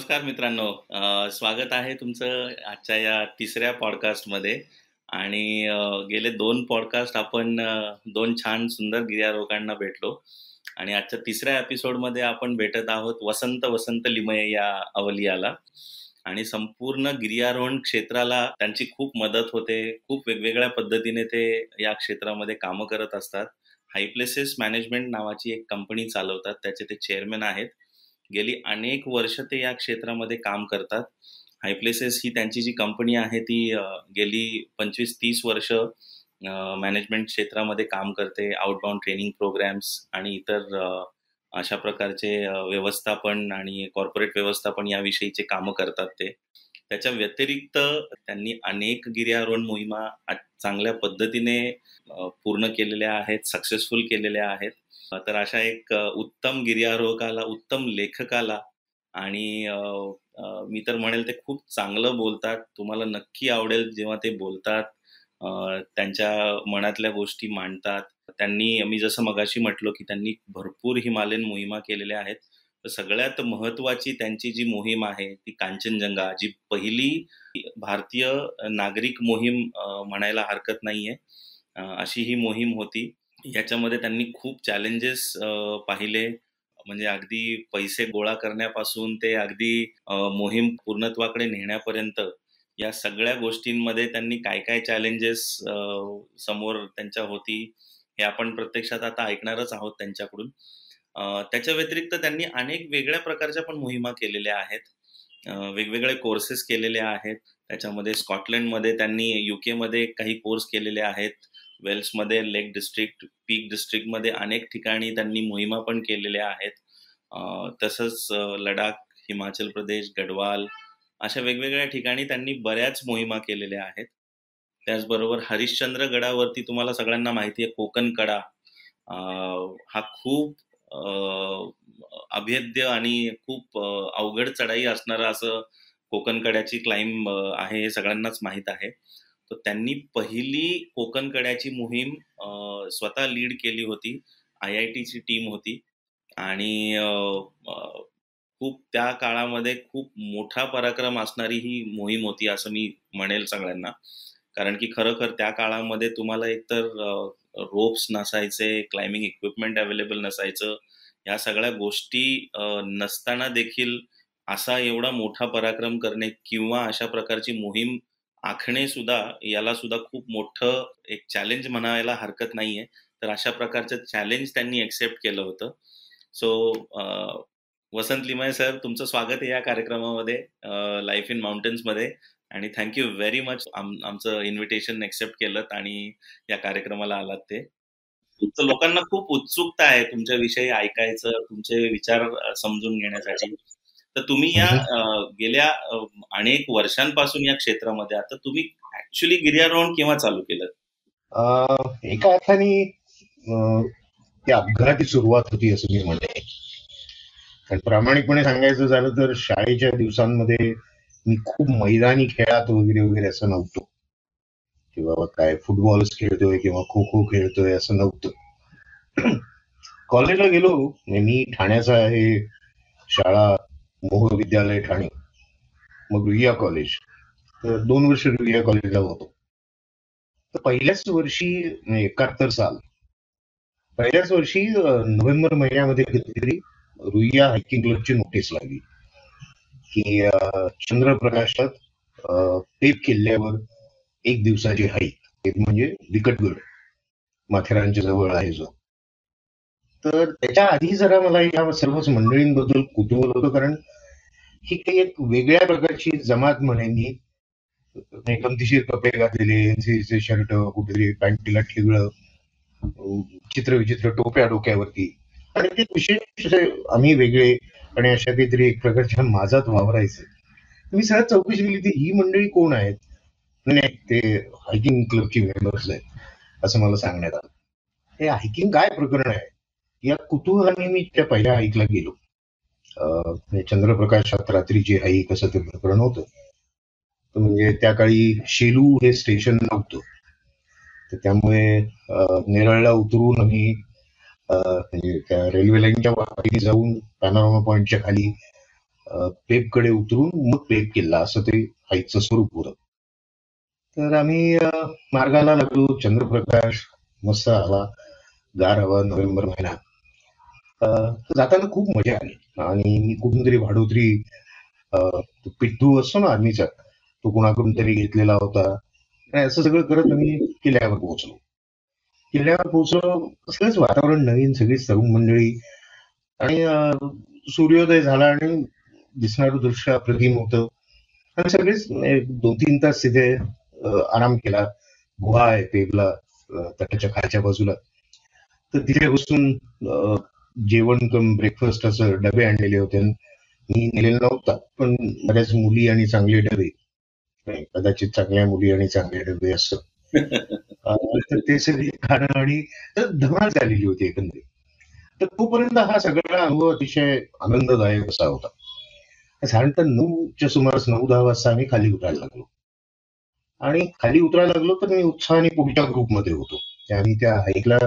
नमस्कार मित्रांनो. स्वागत आहे तुमचं आजच्या या तिसऱ्या पॉडकास्टमध्ये आणि गेले दोन पॉडकास्ट आपण दोन छान सुंदर गिर्यारोहकांना भेटलो. आणि आजच्या तिसऱ्या एपिसोडमध्ये आपण भेटत आहोत वसंत वसंत लिमये या अवलियाला. आणि संपूर्ण गिर्यारोहण क्षेत्राला त्यांची खूप मदत होते. खूप वेगवेगळ्या पद्धतीने ते या क्षेत्रामध्ये कामं करत असतात. हायप्लेसेस मॅनेजमेंट नावाची एक कंपनी चालवतात. त्याचे ते चेअरमॅन आहेत. गेली अनेक वर्ष ते या क्षेत्रामध्ये काम करतात. हायप्लेसेस ही त्यांची जी कंपनी आहे ती गेली पंचवीस तीस वर्ष मॅनेजमेंट क्षेत्रामध्ये काम करते. आउटबाउंड ट्रेनिंग प्रोग्राम्स आणि इतर अशा प्रकारचे व्यवस्थापन आणि कॉर्पोरेट व्यवस्थापन याविषयीचे कामं करतात ते. त्याच्या व्यतिरिक्त त्यांनी अनेक गिर्यारोहण मोहिमा चांगल्या पद्धतीने पूर्ण केलेल्या आहेत सक्सेसफुल केलेल्या आहेत. तर अशा एक उत्तम गिर्यारोहकाला उत्तम लेखकाला आणि मी तर म्हणेल ते खूप चांगलं बोलतात. तुम्हाला नक्की आवडेल जेव्हा ते बोलतात. त्यांच्या मनातल्या गोष्टी मांडतात. त्यांनी मी जसं मगाशी म्हटलो की त्यांनी भरपूर हिमालयन मोहिमा केलेल्या आहेत. तर सगळ्यात महत्वाची त्यांची जी मोहीम आहे ती कांचनजंगा जी पहिली भारतीय नागरिक मोहीम म्हणायला हरकत नाहीये. अशी ही मोहीम होती. याच्यामध्ये त्यांनी खूप चॅलेंजेस पाहिले. म्हणजे अगदी पैसे गोळा करण्यापासून ते अगदी मोहीम पूर्णत्वाकडे नेण्यापर्यंत या सगळ्या गोष्टींमध्ये त्यांनी काय काय चॅलेंजेस समोर त्यांच्या होती हे आपण प्रत्यक्षात आता ऐकणारच आहोत त्यांच्याकडून. त्याच्या व्यतिरिक्त त्यांनी अनेक वेगळ्या प्रकारच्या पण मोहिमा केलेल्या आहेत. वेगवेगळे कोर्सेस केलेले आहेत. त्याच्यामध्ये स्कॉटलंडमध्ये त्यांनी युकेमध्ये काही कोर्स केलेले आहेत. वेल्समध्ये लेक डिस्ट्रिक्ट पीक डिस्ट्रिक्टमध्ये अनेक ठिकाणी त्यांनी मोहिमा पण केलेल्या आहेत. तसंच लडाख हिमाचल प्रदेश गढवाल अशा वेगवेगळ्या ठिकाणी त्यांनी बऱ्याच मोहिमा केलेल्या आहेत. त्याचबरोबर हरिश्चंद्र गडावरती तुम्हाला सगळ्यांना माहिती आहे कोकण कडा. हा खूप अभेद्य आणि खूप अवघड चढाई असणारा असं कोकण कड्याची क्लाइंब आहे हे सगळ्यांनाच माहीत आहे. तर त्यांनी पहिली कोकण कड्याची मोहीम स्वतः लीड केली होती. आय आय टीची टीम होती. आणि खूप त्या काळामध्ये खूप मोठा पराक्रम असणारी ही मोहीम होती असं मी म्हणेल सगळ्यांना. कारण की खरोखर त्या काळामध्ये तुम्हाला एकतर रोप्स नसायचे क्लाइम्बिंग इक्विपमेंट अवेलेबल नसायचं या सगळ्या गोष्टी नसताना देखील असा एवढा मोठा पराक्रम करणे किंवा अशा प्रकारची मोहीम आखणे सुद्धा याला सुद्धा खूप मोठं एक चॅलेंज म्हणायला हरकत नाहीये. तर अशा प्रकारचं चॅलेंज त्यांनी एक्सेप्ट केलं होतं. सो वसंत लिमय सर तुमचं स्वागत आहे या कार्यक्रमामध्ये लाईफ इन माउंटेन्समध्ये. आणि थँक्यू व्हेरी मच आमचं इन्व्हिटेशन एक्सेप्ट केलं आणि या कार्यक्रमाला आलात ते. तुमचं लोकांना खूप उत्सुकता आहे तुमच्या विषयी ऐकायचं तुमचे विचार समजून घेण्यासाठी. तर तुम्ही या गेल्या अनेक वर्षांपासून या क्षेत्रामध्ये आता तुम्ही ऍक्च्युली गिर्यारोहण केव्हा चालू केलं? एका अर्थाने त्या अपघाती सुरुवात होती असं मी म्हणते कारण प्रामाणिकपणे सांगायचं झालं तर शाळेच्या दिवसांमध्ये मी खूप मैदानी खेळात वगैरे वगैरे असं नव्हतो. किंवा काय फुटबॉलच खेळतोय किंवा खो खो खेळतोय असं नव्हतं. कॉलेजला गेलो मी ठाण्याचा आहे शाळा मोह विद्यालय ठाणे. मग रुईया कॉलेज तर दोन वर्ष रुईया कॉलेजला होतो. तर पहिल्याच वर्षी एकाहत्तर साल. पहिल्याच वर्षी नोव्हेंबर महिन्यामध्ये कधीतरी रुईया हायकिंग क्लबची नोटीस लागली. की चंद्रप्रकाशात पेप किल्ल्यावर एक दिवसाची हाईक एक म्हणजे विकटगड माथेरानच्या जवळ आहे जो. तर त्याच्या आधी जरा मला या सर्वच मंडळींबद्दल कुतूहल होतं कारण ही काही एक वेगळ्या प्रकारची जमात म्हणेन ही गमतीशीर कपडे घातलेले एनसीसीचे शर्ट कुठेतरी पॅन्टीला ठिगळ चित्र विचित्र टोप्या डोक्यावरती. आणि ते विशेष आम्ही वेगळे आणि अशा काहीतरी एक प्रकारच्या माझात वावरायचे. मी सहज चौकशी केली ती ही मंडळी कोण आहेत? नाही ते हायकिंग क्लबची मेंबर्स आहेत असं मला सांगण्यात आलं. हे हायकिंग काय प्रकरण आहे? या कुतूहलाने मी त्या पहिल्या हाईकला गेलो. चंद्रप्रकाशात रात्रीची हाईक असं ते प्रकरण होतं म्हणजे त्या काळी शेलू हे स्टेशन नव्हतं तर त्यामुळे नेरळला उतरून आम्ही म्हणजे त्या रेल्वे लाईनच्या वाटी जाऊन पॅनोरामा पॉइंटच्या खाली पेपकडे उतरून मग पेप किल्ला असं ते हाईकचं स्वरूप होतं. तर आम्ही मार्गाला लागलो. चंद्रप्रकाश मस्त हवा गार हवा नोव्हेंबर महिना. जाताना खूप मजा आली. आणि मी कुठून तरी भाडोत्री पिट्टू असतो ना आर्मीचा तो कोणाकडून तरी घेतलेला होता. असं सगळं करत आम्ही किल्ल्यावर पोहोचलो. किल्ल्यावर पोहोचलो सगळंच वातावरण नवीन सगळीच तरुण मंडळी. आणि सूर्योदय झाला आणि दिसणारं दृश्य अप्रतिम होतं. आणि सगळेच दोन तीन तास तिथे आराम केला. गुहा आहे पेबला तटाच्या खालच्या बाजूला. तर तिथे बसून जेवण कम ब्रेकफास्ट असं डबे आणलेले होते. मी नेलेला नव्हता पण बऱ्याच मुली आणि चांगले डबे. कदाचित चांगल्या मुली आणि चांगले डबे असं. तर ते सगळे खाणं आणि धमाल झालेली होती एकंदरीत. तर तोपर्यंत हा सगळा अनुभव अतिशय आनंददायक असा होता. साधारणतः नऊच्या सुमारास नऊ दहा वाजता आम्ही खाली उतरायला लागलो. आणि खाली उतरायला लागलो तर मी उत्साहाने पुढच्या ग्रुपमध्ये होतो. आणि त्या हाईकला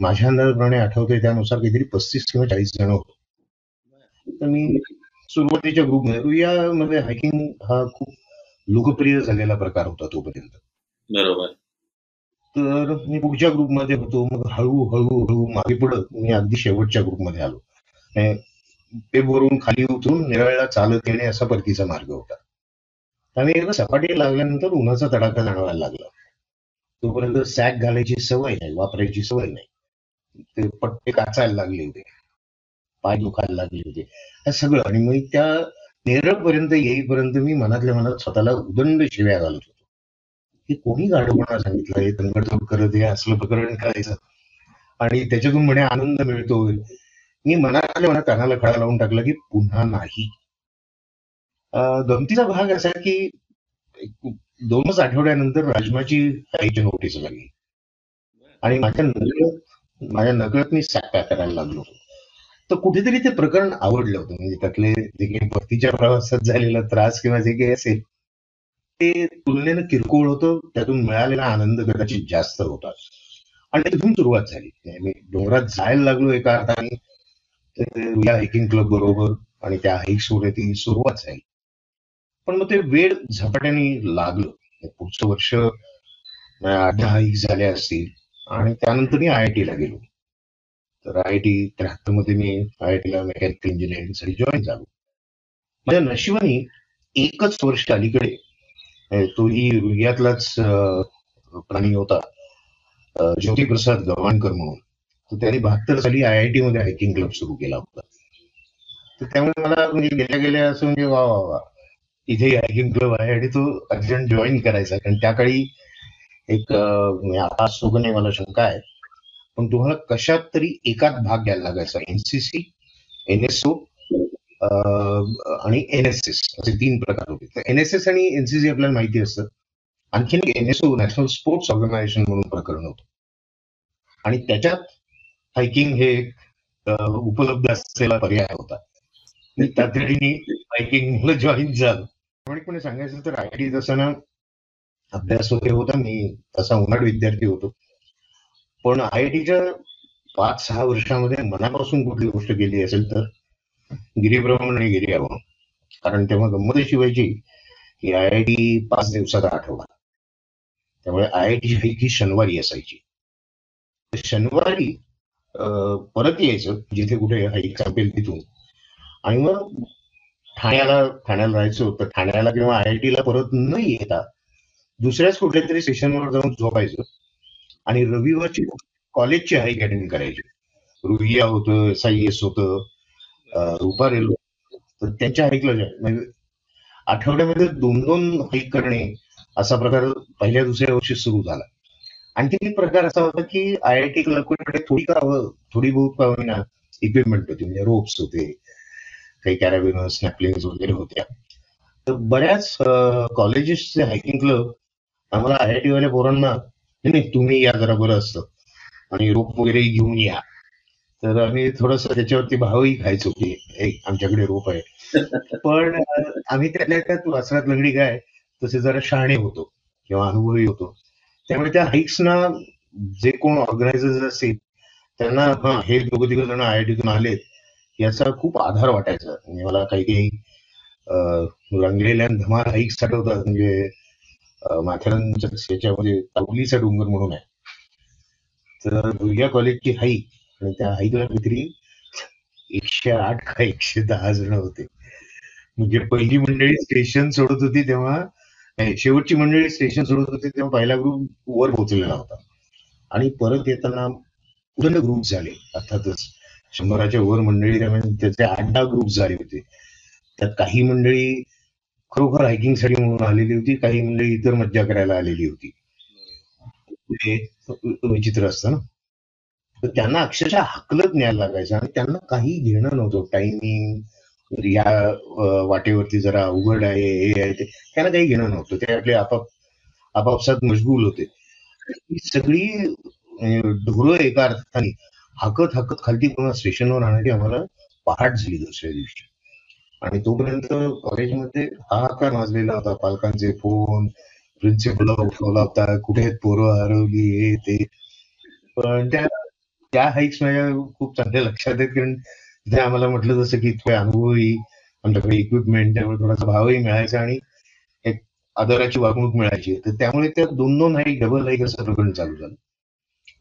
माझ्या अंदाजाप्रमाणे आठवते त्यानुसार काहीतरी पस्तीस किंवा चाळीस जण होतो. तर मी सुरुवातीच्या ग्रुपमध्ये यामध्ये हायकिंग हा खूप लोकप्रिय झालेला प्रकार होता तोपर्यंत. बरोबर. तर मी पुढच्या ग्रुपमध्ये होतो मग हळू हळू हळू मागे पडत मी अगदी शेवटच्या ग्रुपमध्ये आलो. पेबवरून खाली उतरून निराळला चालत येणे असा परतीचा मार्ग होता. आणि एकदा सपाटी लागल्यानंतर उन्हाचा तडाखा जाणवायला लागला. तोपर्यंत सॅक घालायची सवय नाही वापरायची सवय नाही. ते पट्टे काचायला लागले होते. पाय दुखायला लागले होते. हे सगळं. आणि मग त्या नेरळपर्यंत येईपर्यंत मी मनातल्या मनात स्वतःला उदंड शिव्या घालत होतो. की कोणी गाडोपणा सांगितलं? हे तंगडतोड करत हे असलं प्रकरण करायचं. आणि त्याच्यातून म्हणे आनंद मिळतो. मी मनातल्या मनात कानाला खडा लावून टाकला की पुन्हा नाही. गमतीचा भाग असा की दोनच आठवड्यानंतर राजमाची आईची नोटीस लागली. आणि माझ्या नकळत माझ्या नकळत मी सॅक करायला लागलो. तर कुठेतरी ते प्रकरण आवडलं होतं. म्हणजे त्यातले जे काही भक्तीच्या प्रवासात झालेला त्रास किंवा जे काही असेल ते तुलनेनं किरकोळ होतं. त्यातून मिळालेला आनंद कदाचित जास्त होता. आणि तिथून सुरुवात झाली. मी डोंगरात जायला लागलो एका अर्थाने. या हायकिंग क्लब बरोबर आणि त्या हाईक्स वर ती सुरुवात झाली. पण मग ते वेळ झपाट्याने लागलं. पुढचं वर्ष आठ दहा हाईक झाल्या असतील. आणि त्यानंतर मी आय आय टीला गेलो. तर आय आय टी त्र्याहत्तरमध्ये मी आय आय टीला मेकॅनिकल इंजिनिअरिंगसाठी जॉईन झालो. माझ्या नशिबाने एकच वर्ष अलीकडे तोही रुग्यातलाच प्राणी होता ज्योतिप्रसाद गव्हाणकर म्हणून. तर त्यांनी बहात्तर साली आय आय टी मध्ये हायकिंग क्लब सुरू केला होता. तर त्यामुळे मला म्हणजे गेल्या गेल्या असं म्हणजे वा वा वा. इथे हायकिंग क्लब आहे आणि तो अर्जंट जॉईन करायचा. कारण त्या काळी एक म्हणजे आता सुख नाही मला शंका आहे पण तुम्हाला कशात तरी एकात भाग घ्यायला लागायचा. एनसीसी एनएसओ आणि एनएसएस असे तीन प्रकार होते. तर एनएसएस आणि एनसीसी आपल्याला माहिती असतं. आणखीन एनएसओ नॅशनल स्पोर्ट्स ऑर्गनायझेशन म्हणून प्रकरण होतं. आणि त्याच्यात हायकिंग हे उपलब्ध असलेला पर्याय होता. त्या तातडीने हायकिंग जॉईन झालं. प्रामाणिकपणे म्हणजे सांगायचं तर आय टी ना अभ्यास वगैरे होता मी तसा उन्हाळ विद्यार्थी होतो. पण आय टीच्या पाच सहा वर्षामध्ये मनापासून कुठली गोष्ट केली असेल तर गिरीभ्रमण आणि गिर्यारोहण कारण तेव्हा गंमत शिवायची की आय आय टी पाच दिवसाचा आठवडा. त्यामुळे आय आय टी ही शनिवारी असायची. शनिवारी परत यायचं जिथे कुठे हाईक संपेल तिथून. आणि मग ठाण्याला ठाण्याला राहायचं तर ठाण्याला किंवा आय आय टीला परत न येता दुसऱ्याच कुठल्या तरी स्टेशनवर जाऊन झोपायचं आणि रविवारची कॉलेजची हाईक अटेंड करायची. रुहिया होतं एस आय एस होतं रुपा रेल्वे तर त्यांच्या हाईकला म्हणजे आठवड्यामध्ये दोन दोन हाईक करणे असा प्रकार पहिल्या दुसऱ्या वर्षी सुरू झाला. आणखी एक प्रकार असा होता की आय आय टी क्लर्कडे थोडी का थोडी बहुत का होईना इक्विपमेंट होती. म्हणजे रोप्स होते काही कॅराबिन स्नॅपलिंग वगैरे होत्या. तर बऱ्याच कॉलेजेसचे हायकिंग क्लब आम्हाला आय आय टी वाल्या पोरांना नाही तुम्ही या जरा बरं असतं. आणि रोप वगैरे घेऊन या. तर आम्ही थोडस त्याच्यावरती भावही खायचो की आमच्याकडे रोप आहे. पण आम्ही त्यातल्या त्यात वासरात लंगडी काय तसे जरा शहाणे होतो. किंवा अनुभवी होतो. त्यामुळे त्या हाईक्सना जे कोण ऑर्गनायझर्स असतील त्यांना हे दोघं तिघ जण आय आय टीतून आलेत याचा खूप आधार वाटायचा. म्हणजे मला काही काही रंगलेल्या धमाल हाईक साठवतात म्हणजे माथेरानच्या याच्यामध्ये म्हणजे तावलीचा डोंगर म्हणून आहे. तर दुर्गा कॉलेजची हाईक आणि त्या हाईकला काहीतरी एकशे आठ का एकशे दहा जण होते. म्हणजे पहिली मंडळी स्टेशन सोडत होती तेव्हा शेवटची मंडळी स्टेशन सोडत होती तेव्हा पहिला ग्रुप वर पोहोचलेला होता. आणि परत येताना पूर्ण ग्रुप झाले. अर्थातच शंभराच्या वर मंडळी त्यामुळे त्याचे आठ दहा ग्रुप झाले होते. त्यात काही मंडळी खरोखर हायकिंगसाठी म्हणून आलेली होती. काही म्हणजे इतर मज्जा करायला आलेली होती. हे विचित्र असतं ना? तर त्यांना अक्षरशः हकलत न्यायला लागायचं आणि त्यांना काही घेणं नव्हतं. टायमिंग या वाटेवरती जरा अवघड आहे हे आहे ते. त्यांना काही घेणं नव्हतं. ते आपले आपाप आपापसात मशगूल होते. ही सगळी म्हणजे, ढोरं एका अर्थाने हाकत हाकत खालती पुन्हा स्टेशनवर आणण्याची आम्हाला पहाट झाली दुसऱ्या दिवशी. आणि तोपर्यंत कॉलेजमध्ये हाहाकार माजलेला होता. पालकांचे फोन प्रिन्सिपल उठवला होता. कुठे पोरं? हरवली हे ते. पण त्या त्या हाईक्स माझ्या खूप चांगल्या लक्षात आहेत. कारण तिथे आम्हाला म्हटलं जसं की इतके अनुभवही आमच्याकडे इक्विपमेंट त्यामुळे थोडासा भावही मिळायचा आणि एक आदराची वागणूक मिळायची. तर त्यामुळे त्या दोन दोन हाईक डबल हाईक असं प्रकरण चालू झालं.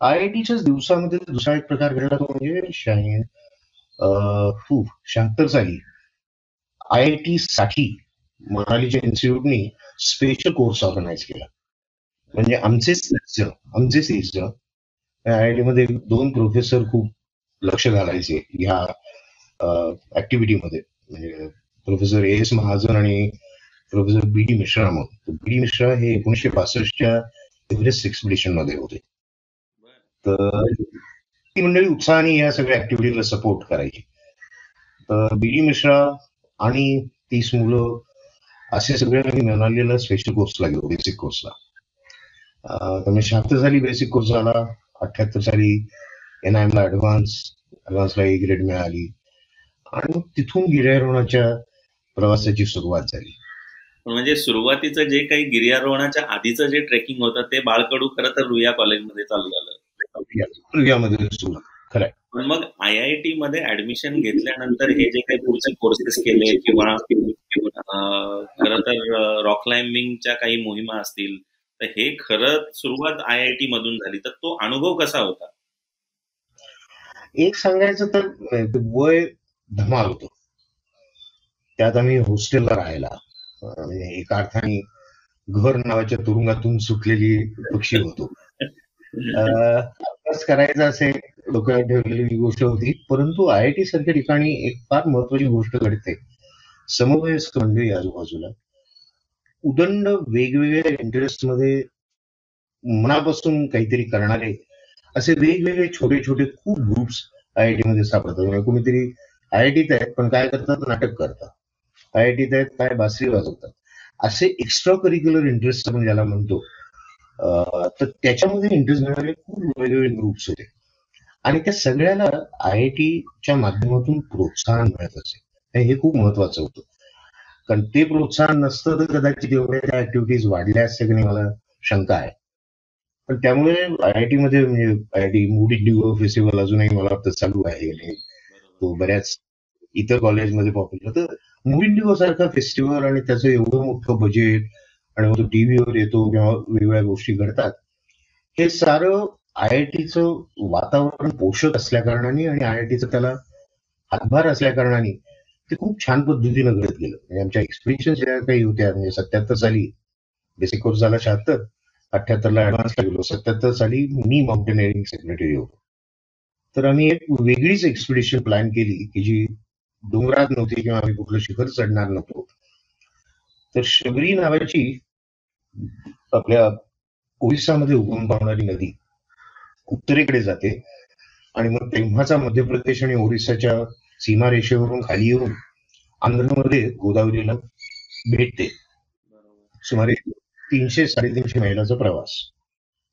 आय आय टीच्याच दिवसामध्ये दुसरा एक प्रकार घडला तो म्हणजे शहात्तर साली आय आय टी साठी मनालीच्या इन्स्टिट्यूटनी स्पेशल कोर्स ऑर्गनाईज केला. म्हणजे आमचेच आमचेच आय आय टी मध्ये दोन प्रोफेसर खूप लक्ष घालायचे ह्या ऍक्टिव्हिटीमध्ये म्हणजे प्रोफेसर एस महाजन आणि प्रोफेसर बी डी मिश्रा म्हणून. बी डी मिश्रा हे एकोणीशे पासष्टच्या एव्हरेस्ट एक्सपिडिशनमध्ये होते. तर ती मंडळी उत्साहाने या सगळ्या ऍक्टिव्हिटीला सपोर्ट करायची. तर बी डी मिश्रा आणि तीस मुलं असे सगळे मनालीला स्पेशल कोर्सला गेलो बेसिक कोर्सला त्यामुळे शहात्तर साली बेसिक कोर्स झाला अठ्याहत्तर साली एन आय एमला ऍडव्हान्स ऍडव्हान्सला ए ग्रेड मिळाली. आणि मग तिथून गिर्यारोहणाच्या प्रवासाची सुरुवात झाली. म्हणजे सुरुवातीचं जे काही गिर्यारोहणाच्या आधीचं जे ट्रेकिंग होतं ते बाळकडू खरं तर रुया कॉलेजमध्ये चालू झालं. रुयामध्ये सुरू खरं पण मग आय आय टी मध्ये ऍडमिशन घेतल्यानंतर हे जे काही पुढचे कोर्सेस केले किंवा खर तर रॉक क्लाइम्बिंगच्या काही मोहिमा असतील तर हे खरं सुरुवात आय आय टी मधून झाली. तर तो अनुभव कसा होता? एक सांगायचं तर वय धमाल होतो. त्यात आम्ही हॉस्टेलला राहायला. म्हणजे एका अर्थाने घर नावाच्या तुरुंगातून सुटलेली पक्षी होतो. अभ्यास करायचा असे डोक्यात ठेवलेली गोष्ट होती. परंतु आय आय टी सारख्या ठिकाणी एक फार महत्वाची गोष्ट घडते. समवयस्क मंडळी आजूबाजूला उदंड वेगवेगळ्या इंटरेस्टमध्ये मनापासून काहीतरी करणारे असे वेगवेगळे छोटे छोटे खूप ग्रुप्स आय आय टी मध्ये सापडतात. कोणीतरी आय आय टीत आहेत पण काय करतात? नाटक करतात. आय आय टीत आहेत काय? बासरी वाजवतात. असे एक्स्ट्रा करिक्युलर इंटरेस्ट आपण ज्याला म्हणतो तर त्याच्यामध्ये इंटरेस्ट घेणारे खूप वेगवेगळे ग्रुप्स होते. आणि त्या सगळ्याला आय आय टीच्या माध्यमातून प्रोत्साहन मिळत असे. हे खूप महत्वाचं होतं. कारण ते प्रोत्साहन नसतं तर कदाचित एवढ्या त्या ऍक्टिव्हिटीज वाढल्या असते की मला शंका आहे. पण त्यामुळे आय आय टी मध्ये म्हणजे I I T mood Indigo festival अजूनही मला वाटतं चालू आहे. तो बऱ्याच इतर कॉलेजमध्ये पॉप्युलर तर मूड इंडिगो सारखा फेस्टिवल आणि त्याचं एवढं मोठं बजेट आणि मग तो टीव्हीवर येतो किंवा वेगवेगळ्या गोष्टी घडतात. हे सारं आय आय टीचं वातावरण पोषक असल्या कारणाने आणि आय आय टीचं त्याला हातभार असल्या कारणाने ते खूप छान पद्धतीनं घडत गेलं. म्हणजे आमच्या एक्सपिरियन्स ज्या काही होत्या म्हणजे सत्याहत्तर साली बेसिक कोर्स झाला शहात्तर अठ्याहत्तरला ऍडव्हान्सला गेलो सत्याहत्तर साली मी माउंटेनिअरिंग सेक्रेटरी होतो. तर आम्ही एक वेगळीच एक्सपिडिशन प्लॅन केली की जी डोंगरात नव्हती किंवा आम्ही कुठलं शिखर चढणार नव्हतो. तर शबरी नावाची आपल्या ओरिसामध्ये उगम पावणारी नदी उत्तरेकडे जाते. आणि मग तेव्हाचा मध्य प्रदेश आणि ओरिसाच्या सीमारेषेवरून खाली येऊन आंध्रमध्ये गोदावरीला भेटते. सुमारे तीनशे साडेतीनशे मैलाचा प्रवास.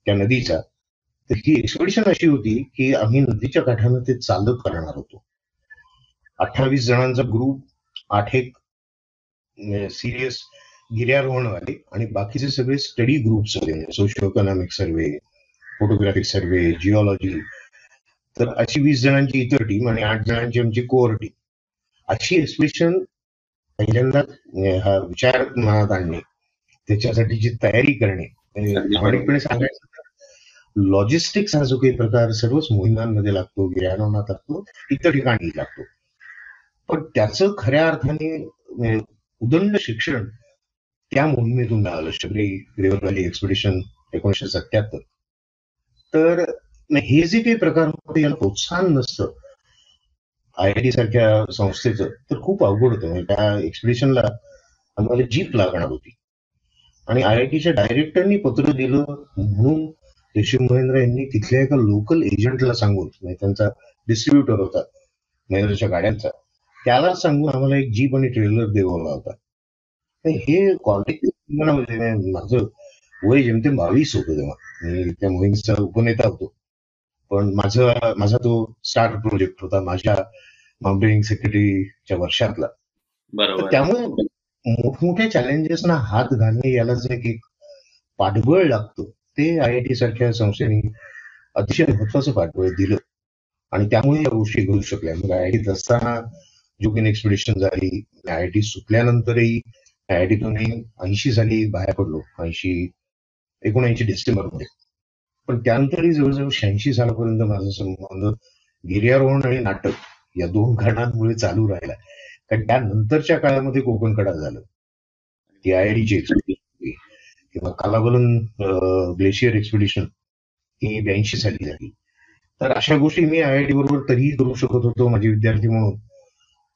त्या नदीचा. तर ही एक्सपिडिशन अशी होती की आम्ही नदीच्या काठानं ते चालत करणार होतो. अठ्ठावीस जणांचा ग्रुप आठ एक सिरियस गिर्यारोहणवाले आणि बाकीचे सगळे स्टडी ग्रुप्स होते socio economic survey photographic survey geology तर अशी वीस जणांची इतर टीम आणि आठ जणांची आमची कोअर टीम अशी एक्सप्रेशन पहिल्यांदा हा विचार मनात आणणे त्याच्यासाठीची तयारी करणे प्रामाणिकपणे सांगायचं लॉजिस्टिक्स हा जो काही प्रकार सर्वच मोहिमांमध्ये लागतो गिर्यारोहणात लागतो इतर ठिकाणी लागतो. पण त्याचं खऱ्या अर्थाने उदंड शिक्षण त्या मोहिमेतून मिळालं शबरी रिव्हर व्हॅली एक्सपिडिशन एकोणीशे सत्याहत्तर तर हे जे काही प्रकार होते याला प्रोत्साहन नसतं. आय आय टी सारख्या संस्थेचं तर खूप अवघड होतं. म्हणजे त्या एक्सपिडिशनला आम्हाला जीप लागणार होती. आणि आय आय टीच्या डायरेक्टरनी पत्र दिलं म्हणून ऋषी महेंद्र यांनी तिथल्या एका लोकल एजंटला सांगून म्हणजे त्यांचा डिस्ट्रीब्युटर होता महेंद्रच्या गाड्यांचा त्याला सांगून आम्हाला एक जीप आणि ट्रेलर देवला होता. हे क्वालिटी म्हणजे माझं वय जेमतेम बावीस होतं तेव्हा. मी त्या मोहिमेचा उपनेता होतो. पण माझा माझा तो स्टार प्रोजेक्ट होता माझ्या माउंटेनिंग सेक्रेटरीच्या वर्षातला. त्यामुळे मोठमोठ्या चॅलेंजेसना हात घालणे याला जे एक पाठबळ लागतं ते आय आय टी सारख्या संस्थेने अतिशय महत्वाचं पाठबळ दिलं. आणि त्यामुळे या गोष्टी घडू शकल्या. मग आय आय टीत असताना जुकिन एक्सपिडिशन झाली. आय आय टी सुटल्यानंतरही आय आय टीतून ऐंशी साली बाहेर पडलो. ऐंशी एकोणऐंशी डिसेंबरमध्ये पण त्यानंतरही जवळजवळ शहाऐंशी सालापर्यंत माझा संबंध गिर्यारोहण आणि नाटक या दोन कारणांमुळे चालू राहिला. कारण त्यानंतरच्या काळामध्ये कोकण कडा झालं. ती आय ची एक्सपिडिशन किंवा कालाबलन ग्लेशियर एक्सपिडिशन ही ब्याऐंशी साली झाली. तर अशा गोष्टी मी आय आय टी बरोबर तरीही करू शकत होतो माझे विद्यार्थी म्हणून.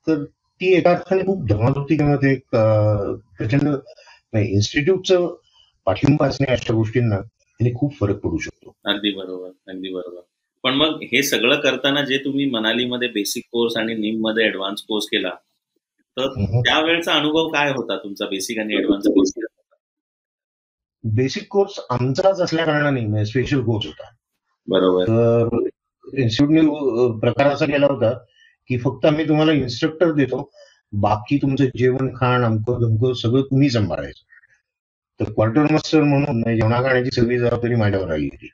तर ती एका अर्थाने खूप धमाल होती किंवा ते प्रचंड इन्स्टिट्यूटचं पाठिंबा असणे अशा गोष्टींना त्याने खूप फरक पडू शकतो. अगदी बरोबर अगदी बरोबर. पण मग हे सगळं करताना जे तुम्ही मनालीमध्ये बेसिक कोर्स आणि निममध्ये ऍडव्हान्स कोर्स केला तर त्यावेळेचा अनुभव काय होता तुमचा बेसिक आणि ऍडव्हान्स कोर्स बेसिक कोर्स आमचाच असल्या कारणाने स्पेशल कोर्स होता. बरोबर. तर इन्स्टिट्यूटने प्रकार असा केला होता की फक्त आम्ही तुम्हाला इन्स्ट्रक्टर देतो बाकी तुमचं जेवण खाण अमकं धमकं सगळं तुम्ही सांभाळायचं. तर क्वार्टर मास्टर म्हणून जेवणा खाण्याची सगळी जबाबदारी माझ्यावर आली होती.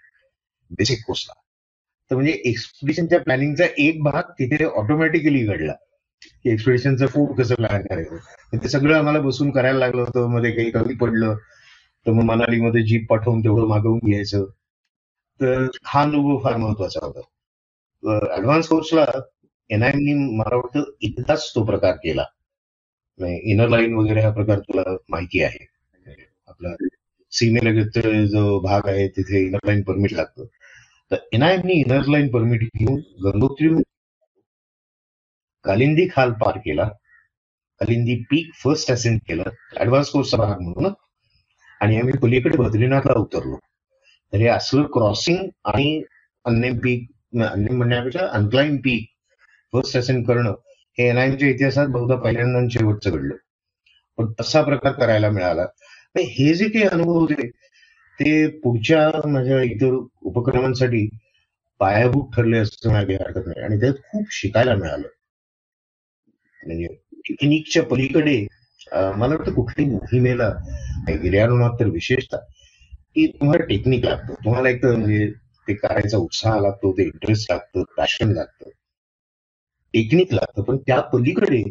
बेसिक कोर्सला तर म्हणजे एक्सपिडिशनच्या प्लॅनिंगचा एक भाग तिथे ऑटोमॅटिकली घडला. की एक्सपिडिशनचं फूड कसं प्लॅन करायचं. ते सगळं आम्हाला बसून करायला लागलं होतं. मध्ये काही कमी पडलं. तर मग मनालीमध्ये जीप पाठवून तेवढं मागवून घ्यायचं. तर हा अनुभव फार महत्त्वाचा होता. ऍडव्हान्स कोर्सला एनआयएमनी मला वाटतं एकदाच तो प्रकार केला. इनर लाईन वगैरे हा प्रकार तुला माहिती आहे. आपला सीमेलगत जो भाग आहे तिथे इनर लाईन परमिट लागतं. तर एनआयएमनी इनर लाईन परमिट घेऊन गंगोत्री कालिंदी खाल पार केला. कालिंदी पीक फर्स्ट असेंड केलं. ऍडव्हान्स कोर्सचा भाग म्हणून. आणि आम्ही पलीकडे बद्रीनाथला उतरलो. तर हे असलं क्रॉसिंग आणि अन्य पीक अन्य म्हणण्यापेक्षा अनक्लाइन पीक फर्स्ट असेंड करणं हे एनआयएमच्या इतिहासात बहुधा पहिल्यांदा शेवटचं घडलं. पण तसा प्रकार करायला मिळाला. हे जे काही अनुभव होते ते पुढच्या माझ्या इतर उपक्रमांसाठी पायाभूत ठरले असं माझी हरकत नाही. आणि त्यात खूप शिकायला मिळालं. म्हणजे टेक्निकच्या पलीकडे मला वाटतं कुठल्याही मोहिमेला गिर्यारोहणात तर विशेषतः की तुम्हाला टेक्निक लागतं. तुम्हाला एक तर म्हणजे ते करायचा उत्साह लागतो ते इंटरेस्ट लागतं पॅशन लागतं. टेक्निक लागतं पण त्या पलीकडे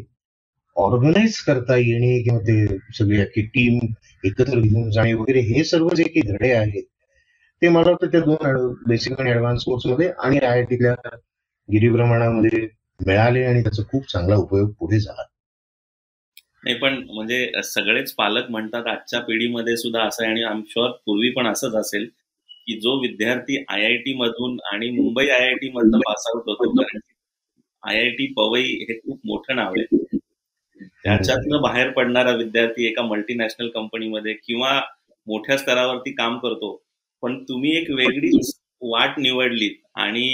ऑर्गनाईज करता येणे किंवा ते सगळी अख्खी टीम एकत्र घेऊन जाणे वगैरे हे सर्व जे काही धडे आहेत ते मला वाटतं त्या दोन बेसिक आणि ऍडव्हान्स कोर्समध्ये आणि आय आय टीतल्या गिरीभ्रमणामध्ये मिळाले आणि त्याचा खूप चांगला उपयोग पुढे झाला. नाही पण म्हणजे सगळेच पालक म्हणतात आजच्या पिढीमध्ये सुद्धा असं आहे आणि आम शुअर पूर्वी पण असंच असेल की जो विद्यार्थी आय आय टी मधून आणि मुंबई आय आय टी मधनं पास आउट होतो आय आय टी पवई हे खूप मोठं नाव आहे. त्याच्यातनं बाहेर पडणारा विद्यार्थी एका मल्टीनॅशनल कंपनीमध्ये किंवा मोठ्या स्तरावरती काम करतो. पण तुम्ही एक वेगळीच वाट निवडलीत आणि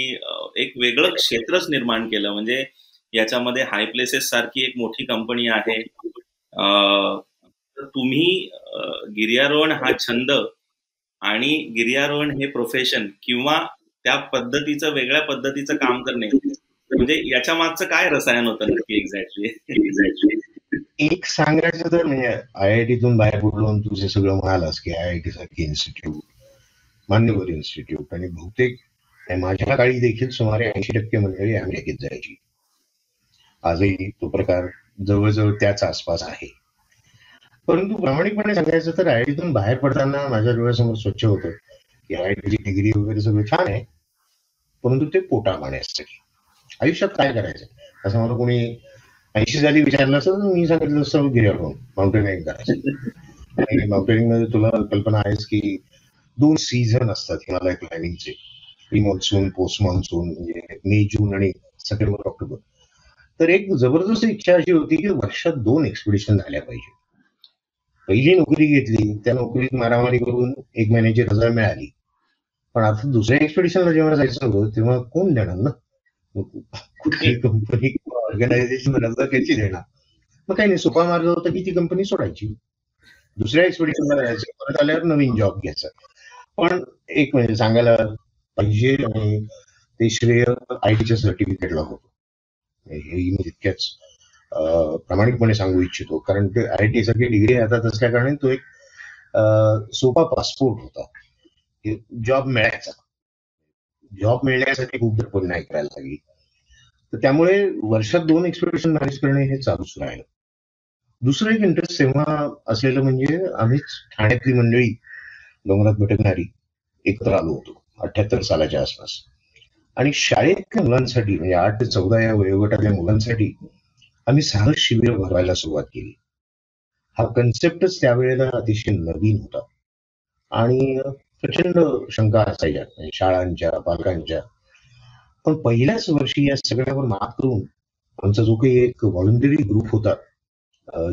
एक वेगळं क्षेत्रच निर्माण केलं. म्हणजे याच्यामध्ये हाय प्लेसेस सारखी एक मोठी कंपनी आहे. तुम्ही गिर्यारोहण हा छंद आणि गिर्यारोहण हे प्रोफेशन किंवा त्या पद्धतीचं वेगळ्या पद्धतीचं काम करणे म्हणजे याच्या मागचं काय रसायन होतं नक्की एक्झॅक्टली एक्झॅक्टली एक सांगायचं तर म्हणजे आय आय टीतून बाहेर पडलो तुझे सगळं म्हणालास की आय आय टी सारखी इन्स्टिट्यूट मान्यवर इन्स्टिट्यूट आणि बहुतेक माझ्या काळी देखील सुमारे ऐंशी टक्के मंडळी अमेरिकेत जायची. आजही तो प्रकार जवळजवळ त्याच आसपास आहे. परंतु प्रामाणिकपणे सांगायचं तर आयआयटीतून बाहेर पडताना माझ्या डोळ्यासमोर स्वच्छ होतं की आयआयटीची डिग्री वगैरे सगळं छान आहे परंतु ते पोटा पाण्यासाठी आयुष्यात काय करायचं? असं मला कोणी ऐंशी झाली विचारलं असं मी सांगितलं असतं गिर्यावरून माउंटेनिंग करायचं आणि माउंटेनिंगमध्ये तुला कल्पना आहेच की दोन सीझन असतात हिमालय क्लायमिंगचे प्री मान्सून पोस्ट मान्सून म्हणजे मे जून आणि सप्टेंबर ऑक्टोबर. तर एक जबरदस्त इच्छा अशी होती की वर्षात दोन एक्सपिडिशन झाल्या पाहिजे. पहिली नोकरी घेतली त्या नोकरीत मारामारी करून एक महिन्याची रजा मिळाली. पण आता दुसऱ्या एक्सपिडिशनला जेव्हा जायचं होतं तेव्हा कोण देणार ना? कुठली कंपनी ऑर्गनायझेशन रद्द कशी देणार? मग काही नाही सोपा मार्ग होता की ती कंपनी सोडायची. दुसऱ्या एक्सपिडिशनला जायचं परत आल्यावर नवीन जॉब घ्यायचा. पण एक म्हणजे सांगायला पाहिजे आणि ते श्रेय आयटीच्या सर्टिफिकेटला होतो. हे मी तितक्याच प्रामाणिकपणे सांगू इच्छितो. कारण ते आय टी सारखी डिग्री हातात असल्या कारणे तो एक सोपा पासपोर्ट होता. जॉब मिळायचा. जॉब मिळण्यासाठी खूप धडपड नाही करायला लागली तर त्यामुळे वर्षात दोन एक्सपेक्टेशन मॅनेज करणे हे चालूच राहिलं दुसरं एक इंटरेस्ट तेव्हा असलेलं म्हणजे आम्हीच ठाण्यातली मंडळी डोंगरात भटकणारी एकत्र आलो होतो अठ्याहत्तर सालाच्या आसपास. आणि शाळेतल्या मुलांसाठी म्हणजे आठ ते चौदा या वयोगटातल्या मुलांसाठी आम्ही साहस शिबिर भरवायला सुरुवात केली. हा कन्सेप्टच त्यावेळेला अतिशय नवीन होता. आणि प्रचंड शंका असायच्या म्हणजे शाळांच्या पालकांच्या. पण पहिल्याच वर्षी या सगळ्यावर मात करून आमचा जो काही एक व्हॉलंटरी ग्रुप होता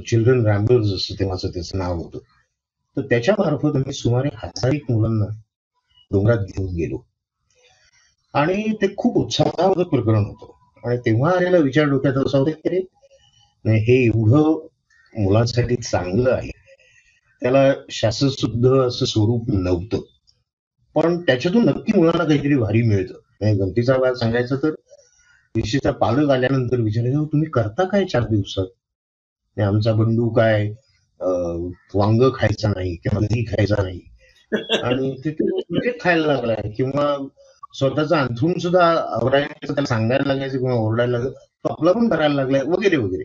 चिल्ड्रन रॅम्बर्स असं तेव्हाचं त्याचं नाव होतं. तर त्याच्या मार्फत आम्ही सुमारे हजार एक मुलांना डोंगरात घेऊन गेलो. आणि ते खूप उत्साहावरच प्रकरण होतं. आणि तेव्हा आलेला विचार डोक्यात असा होता की हे एवढं मुलांसाठी चांगलं आहे. त्याला शासन सुद्धा असं स्वरूप नव्हतं. पण त्याच्यातून नक्की मुलांना काहीतरी भारी मिळतं. गमतीचा भाग सांगायचं तर विशेषतः पालक आल्यानंतर विचारायचं तुम्ही करता काय चार दिवसात? आमचा बंडू काय? वांग खायचा नाही किंवा दही खायचा नाही. आणि तिथे म्हणजे खायला लागलाय किंवा स्वतःचा अंथरून सुद्धा आवरायचं त्याला सांगायला लागायचं किंवा ओरडायला लागायचं तो आपला पण करायला लागलाय वगैरे वगैरे.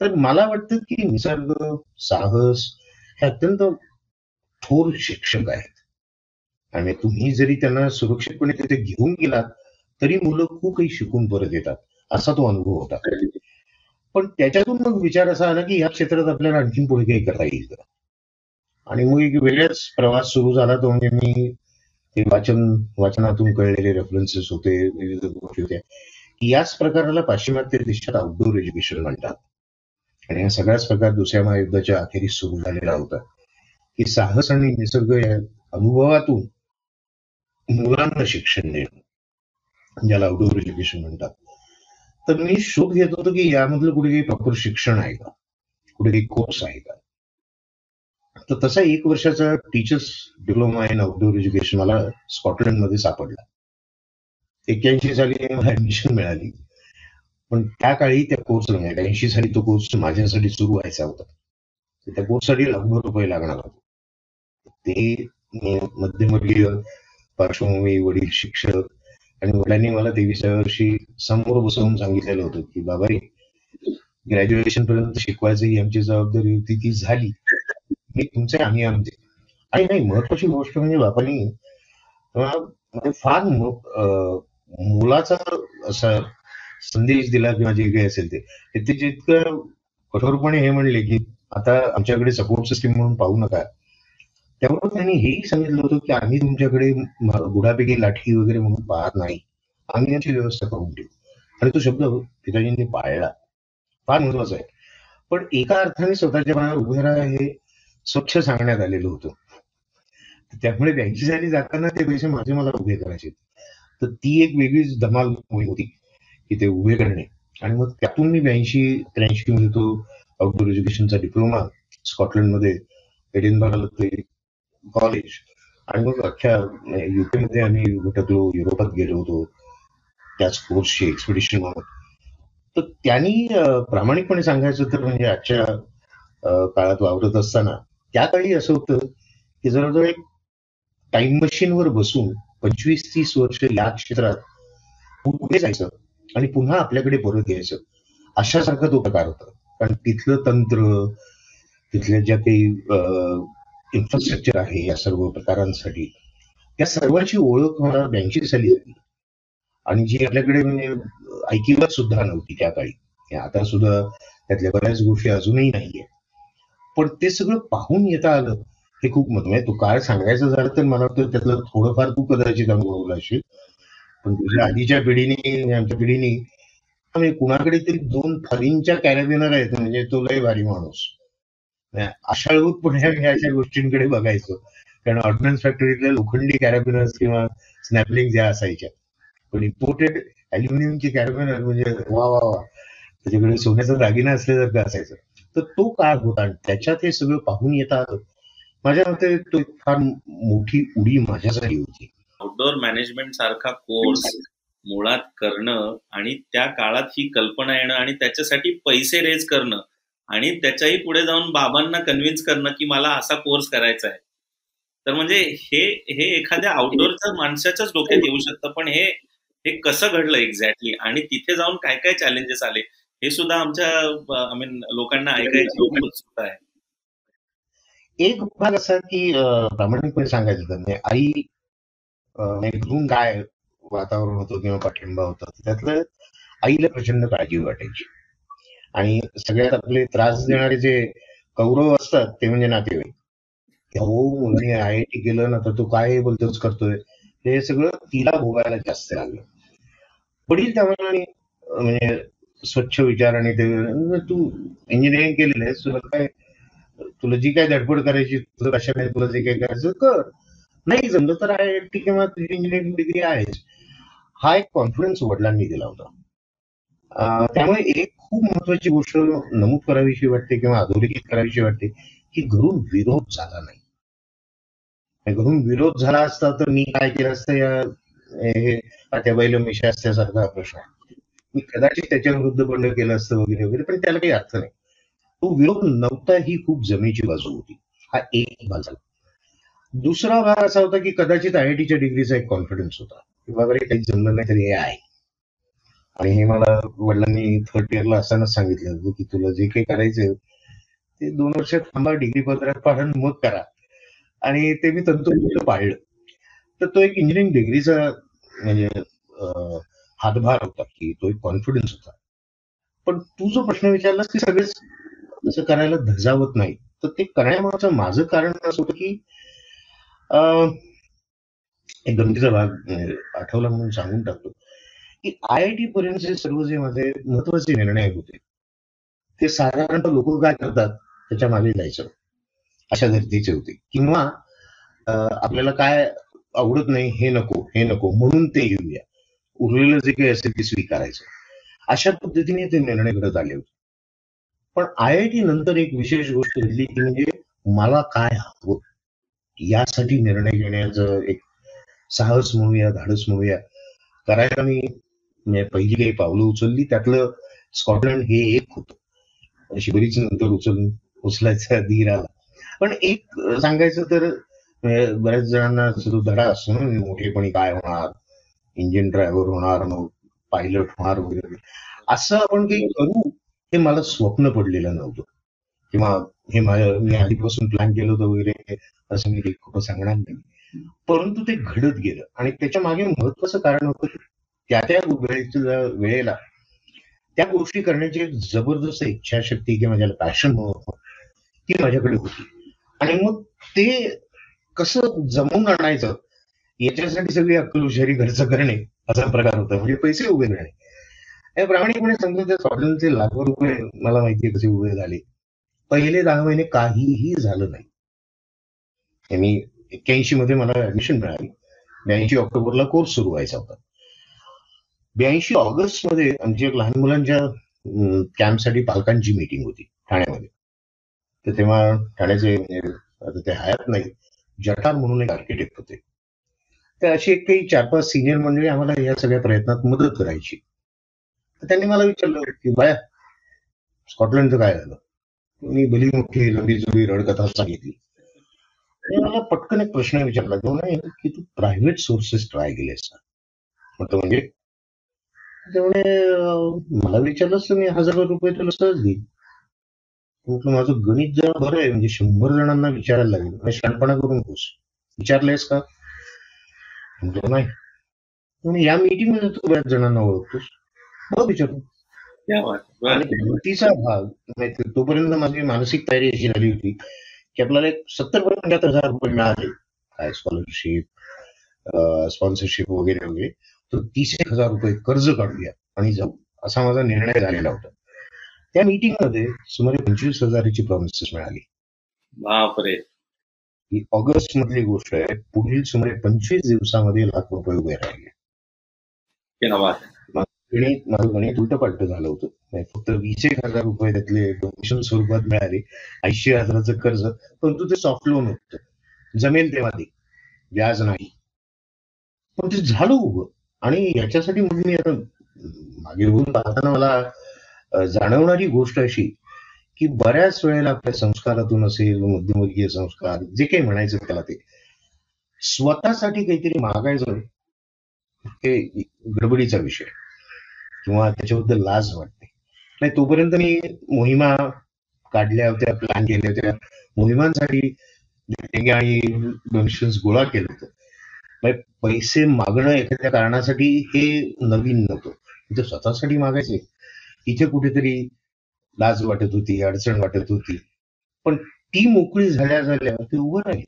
तर मला वाटतं की निसर्ग साहस हे अत्यंत थोर शिक्षक आहेत. आणि तुम्ही जरी त्यांना सुरक्षितपणे तिथे घेऊन गेलात तरी मुलं खूप काही शिकून परत येतात. असा तो अनुभव होता. पण त्याच्यातून मग विचार असा आला की या क्षेत्रात आपल्याला आणखीन पुढे काही करता येईल का? आणि मग एक वेगळाच प्रवास सुरू झाला तो म्हणजे मी ते वाचन वाचनातून कळलेले रेफरन्सेस होते विविध गोष्टी होत्या. याच प्रकाराला पाश्चिमात्य देशात आउटडोर एज्युकेशन म्हणतात. आणि हा सगळाच प्रकार दुसऱ्या महायुद्धाच्या अखेरीस सुरू झालेला होता. की साहस आणि निसर्ग या अनुभवातून मुलांना शिक्षण देणं ज्याला आउटडोअर एज्युकेशन म्हणतात. तर मी शोध घेत होतो की यामधलं कुठे काही प्रॉपर शिक्षण आहे का? कुठे काही कोर्स आहे का? तर तसा एक वर्षाचा teachers diploma in outdoor education मला स्कॉटलंडमध्ये सापडला. एक्क्याऐंशी साली मला ऍडमिशन मिळाली. पण त्या काळी त्या कोर्सला म्हणजे ऐंशी साली तो कोर्स माझ्यासाठी सुरू व्हायचा होता. त्या कोर्ससाठी लाखभर रुपये लागणार होते. ते मध्यमवर्गीय पार्श्वभूमी वडील शिक्षक आणि वडिलांनी मला तेवीसव्या वर्षी समोर बसवून सांगितलेलं होतं की बाबा रे ग्रॅज्युएशन पर्यंत शिकवायचं ही आमची जबाबदारी होती ती झाली. मी तुमचे आम्ही आमचे. आणि नाही महत्वाची गोष्ट म्हणजे बापानी म्हणजे फार मुलाचा असा संदेश दिला किंवा जे काही असेल ते. ते जितकं कठोरपणे हे म्हणले की आता आमच्याकडे सपोर्ट सिस्टीम म्हणून पाहू नका. त्यामुळे त्यांनी हेही सांगितलं होतं की आम्ही तुमच्याकडे बुडापैकी लाठी वगैरे म्हणून पाहत नाही. आम्ही याची व्यवस्था करून देऊ. आणि तो शब्द पिताजींनी पाळला. फार महत्त्वाचा आहे. पण एका अर्थाने स्वतःच्या मनावर उभे राहा हे स्वच्छ सांगण्यात आलेलं होतं. त्यामुळे ब्याऐंशी साली जाताना ते पैसे माझे मला उभे करायचे. तर ती एक वेगळीच धमाल मोहीम होती की ते उभे करणे. आणि मग त्यातून मी ब्याऐंशी त्र्याऐंशी मध्ये तो आउटडोर एज्युकेशनचा डिप्लोमा स्कॉटलंडमध्ये एडिनबर्गला कॉलेज आणि मग अख्ख्या युकेमध्ये आम्ही भटकलो युरोपात गेलो होतो. त्याच कोर्सची एक्सपिडिशन तर त्यांनी प्रामाणिकपणे सांगायचं तर म्हणजे आजच्या काळात वावरत असताना त्या काळी असं होतं की जवळजवळ एक टाइम मशीनवर बसून पंचवीस तीस वर्ष या क्षेत्रात पुढे जायचं आणि पुन्हा आपल्याकडे परत यायचं. अशासारखा तो प्रकार होता. कारण तिथलं तंत्र तिथल्या ज्या काही इन्फ्रास्ट्रक्चर आहे या सर्व प्रकारांसाठी. त्या सर्वांची ओळख मला ब्याऐंशी झाली झाली आणि जी आपल्याकडे म्हणजे ऐकिवत सुद्धा नव्हती त्या काळी. आता सुद्धा त्यातल्या बऱ्याच गोष्टी अजूनही नाहीये. पण ते सगळं पाहून येता आलं हे खूप मत म्हणजे तू काय सांगायचं झालं तर मला वाटतं त्यातलं थोडंफार तू कदाचित अनुभवलं असेल. पण तुझ्या आधीच्या पिढीने आमच्या पिढीने कुणाकडे तरी दोन फरींच्या कॅरेबिनर आहेत. म्हणजे तो लय भारी माणूस. आशाळूतपणे आम्ही अशा गोष्टींकडे बघायचो. कारण ऑर्डनन्स फॅक्टरीतल्या लोखंडी कॅरेबिनर्स किंवा स्नॅपलिंग ज्या असायच्या पण इम्पोर्टेड अल्युमिनियमची कॅरेबिनर म्हणजे वा वा वा. त्याच्याकडे सोन्याचा दागिना असल्यासारखं असायचं. तर तो काळ होता आणि त्याच्यात हे सगळं पाहून येतात. माझ्या मते तो एक फार मोठी उडी माझ्यासाठी होती. आउटडोअर मॅनेजमेंट सारखा कोर्स मुळात करणं आणि त्या काळात ही कल्पना येणं आणि त्याच्यासाठी पैसे रेज करणं आणि त्याच्याही पुढे जाऊन बाबांना कन्व्हिन्स करणं की मला असा कोर्स करायचा आहे. तर म्हणजे हे हे एखाद्या आउटडोअरच्या माणसाच्याच डोक्यात येऊ शकतं पण हे हे कसं घडलं एक्झॅक्टली आणि तिथे जाऊन काय काय चॅलेंजेस आले? हे सुद्धा आमच्या आय मीन लोकांना ऐकायची आहे. एक भाग असा की प्रामाणिकपणे सांगायचं तर म्हणजे आई म्हणजे घरून काय वातावरण होतं किंवा पाठिंबा होता त्यातलं आईला प्रचंड काळजी वाटायची. आणि सगळ्यात आपले त्रास देणारे जे कौरव असतात ते म्हणजे नातेवाईक. हो मुलांनी आय आय टी केलं ना तर तू काय बोलतोच करतोय? हे सगळं तिला भोगायला जास्त लागलं. वडील त्यामुळे म्हणजे स्वच्छ विचार आणि ते तू इंजिनिअरिंग केलेलं आहे तुला काय तुला जी काय धडपड करायची तुला कशा नाही तुला जे काय करायचं कर. नाही जमलं तर आय आय टी किंवा तुझी इंजिनिअरिंग डिग्री आहेच. हा एक कॉन्फिडन्स वडिलांनी दिला होता. त्यामुळे एक खूप महत्वाची गोष्ट नमूद करावीशी वाटते किंवा अधोरेखित करावीशी वाटते की घरून विरोध झाला नाही. घरून विरोध झाला असता तर मी काय केलं असतं या त्या बैल मिशा असल्यासारखा प्रश्न मी कदाचित त्याच्या विरुद्ध बंड केलं असतं वगैरे वगैरे पण त्याला काही अर्थ नाही. तो विरोध नव्हता ही खूप जमेची बाजू होती. हा एक भाग झाला. दुसरा भाग असा होता की कदाचित आय आय टीच्या डिग्रीचा एक कॉन्फिडन्स होता. की बाबा काही जमलं नाही तरी हे आहे आणि हे मला वडिलांनी थर्ड इयरला असतानाच सांगितलं होतं की तुला जे काही करायचंय ते दोन वर्ष थांबा डिग्री पत्रात पाडून मग करा. आणि ते मी तंतोतंत पाळलं तर तो एक इंजिनिअरिंग डिग्रीचा म्हणजे हातभार होता की तो एक कॉन्फिडन्स होता. पण तू जो प्रश्न विचारलास की सगळेच असं करायला धजावत नाही. तर ते करण्यामागचं माझं कारण असं होतं की एक गमतीचा भाग म्हणजे, आठवला म्हणून सांगून टाकतो. की आय आय टी पर्यंतचे सर्व जे माझे महत्त्वाचे निर्णय होते ते साधारणतः लोक काय करतात त्याच्यामागे जायचं. अशा धर्तीचे होते. किंवा आपल्याला काय आवडत नाही हे नको हे नको म्हणून ते घेऊया उरलेलं जे काही असेल ते स्वीकारायचं. अशा पद्धतीने ते निर्णय घडत आले होते. पण आय आय टी नंतर एक विशेष गोष्ट घडली की म्हणजे मला काय हवं? यासाठी निर्णय घेण्याचं एक साहस म्हणूया धाडस म्हणूया. करायला मी म्हणजे पहिली काही पावलं उचलली त्यातलं स्कॉटलंड हे एक होत. शिबरीच नंतर उचल उचलायचा धीर आला पण एक सांगायचं तर बऱ्याच जणांना तो धडा असतो ना मोठेपणी काय होणार इंजिन ड्रायव्हर होणार मग पायलट होणार वगैरे. असं आपण काही करू हे मला स्वप्न पडलेलं नव्हतं. किंवा हे माझ्या मी आधीपासून प्लॅन केलं होतं वगैरे असं मी खूप सांगणार नाही. परंतु ते घडत गेलं. आणि त्याच्यामागे महत्वाचं कारण होतं त्या त्या वेळेच्या वेळेला त्या गोष्टी करण्याची एक जबरदस्त इच्छाशक्ती किंवा ज्याला पॅशन ती माझ्याकडे होती. आणि मग ते कसं जमवून आणायचं याच्यासाठी सगळी अक्कल हुशारी खर्च करणे असा प्रकार होता. म्हणजे पैसे उभे करणे प्रामाणिकपणे समजा त्या स्वातंत्र्याचे लाखो रुपये मला माहिती कसे उभे झाले. पहिले दहा महिने काहीही झालं नाही. मी एक्क्याऐंशी मध्ये मला ऍडमिशन मिळाली. ब्याऐंशी ऑक्टोबरला कोर्स सुरू व्हायचा होता. ब्याऐंशी ऑगस्टमध्ये आमची एक लहान मुलांच्या कॅम्पसाठी पालकांची मीटिंग होती ठाण्यामध्ये. तर तेव्हा ठाण्याचे आता ते हयात नाही जटार म्हणून एक आर्किटेक्ट होते. तर अशी एक काही चार पाच सिनियर मंडळी आम्हाला या सगळ्या प्रयत्नात मदत करायची. तर त्यांनी मला विचारलं की बाया स्कॉटलंडचं काय झालं? मी भली मोठी लंबी जुबी रडकथा सांगितली मला पटकन एक प्रश्न विचारला तो नाही की तू प्रायव्हेट सोर्सेस ट्राय केलेस म्हटलं म्हणजे त्यामुळे मला विचारलंच मी हजार रुपये तुला सहज देईन म्हटलं माझं गणित जरा बरं आहे म्हणजे शंभर जणांना विचारायला लागेल. आणि शहाणपणा करून खुश विचारलंयस का? म्हटलं नाही. म्हणून या मीटिंगमध्ये तू बऱ्याच जणांना ओळखतोस. मग विचारू गणितीचा भाग तोपर्यंत माझी मानसिक तयारी अशी झाली होती की आपल्याला एक सत्तर पंच्याहत्तर हजार रुपये मिळाले. काय स्कॉलरशिप स्पॉन्सरशिप वगैरे वगैरे. तर तीस एक हजार रुपये कर्ज काढूया आणि जाऊ. असा माझा निर्णय झालेला होता. त्या मीटिंगमध्ये सुमारे पंचवीस हजाराची प्रॉमिसेस मिळाली. बापरे. ही ऑगस्ट मधली गोष्ट आहे. पुढील सुमारे पंचवीस दिवसामध्ये लाख रुपये उभे राहिले. गणित माझं गणित उलट पालट झालं होतं. फक्त वीस एक हजार रुपये त्यातले डोनेशन स्वरूपात मिळाले. ऐंशी हजाराचं कर्ज. परंतु ते सॉफ्ट लोन होतं. जमेल तेव्हा ते व्याज नाही. पण ते झालं उभं. आणि याच्यासाठी मग मी आता मागे होऊन पाहताना मला जाणवणारी गोष्ट अशी की बऱ्याच वेळेला आपल्या संस्कारातून असेल मध्यमवर्गीय संस्कार जे काही म्हणायचं त्याला ते स्वतःसाठी काहीतरी मागायचं हे गडबडीचा विषय किंवा त्याच्याबद्दल लाज वाटते. नाही तोपर्यंत मी मोहिमा काढल्या होत्या प्लॅन केल्या होत्या. मोहिमांसाठी आणि डोनेशन्स गोळा केलं होतं म्हणजे पैसे मागणं एखाद्या कारणासाठी हे नवीन नव्हतं. इथे स्वतःसाठी मागायचे. इथे कुठेतरी लाज वाटत होती अडचण वाटत होती. पण ती मोकळी झाल्या झाल्या ते उभं राहील.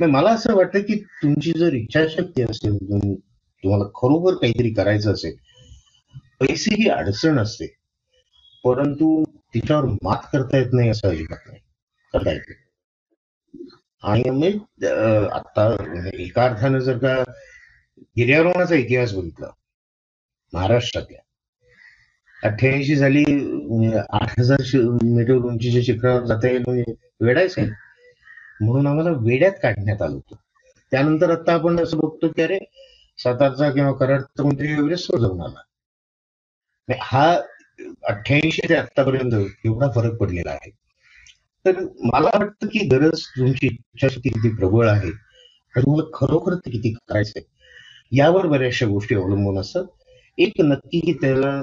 म्हणजे मला असं वाटतं की तुमची जर इच्छाशक्ती असेल तुम्हाला खरोखर काहीतरी करायचं असेल पैसे ही अडचण असते. परंतु तिच्यावर मात करता येत नाही असं अजिबात नाही. करता येत नाही. आणि मग आता एका अर्थानं जर का गिर्यारोहणाचा इतिहास बघितला महाराष्ट्रातल्या अठ्ठ्याऐंशी साली म्हणजे आठ हजार मीटर उंचीच्या शिखरावर जाता येईल म्हणजे वेडायच आहे. म्हणून आम्हाला वेड्यात काढण्यात आलं होतं. त्यानंतर आता आपण असं बघतो की अरे सातारचा किंवा कराडचा कोणतरी एव्हरेस्टवर जाऊन आला. हा अठ्ठ्याऐंशी ते आतापर्यंत एवढा फरक पडलेला आहे. तर मला वाटतं की गरज तुमची इच्छाशक्ती किती प्रबळ आहे. आणि तुम्हाला खरोखर ते किती करायचंय. यावर बऱ्याचशा गोष्टी अवलंबून असतात. एक नक्की की त्याला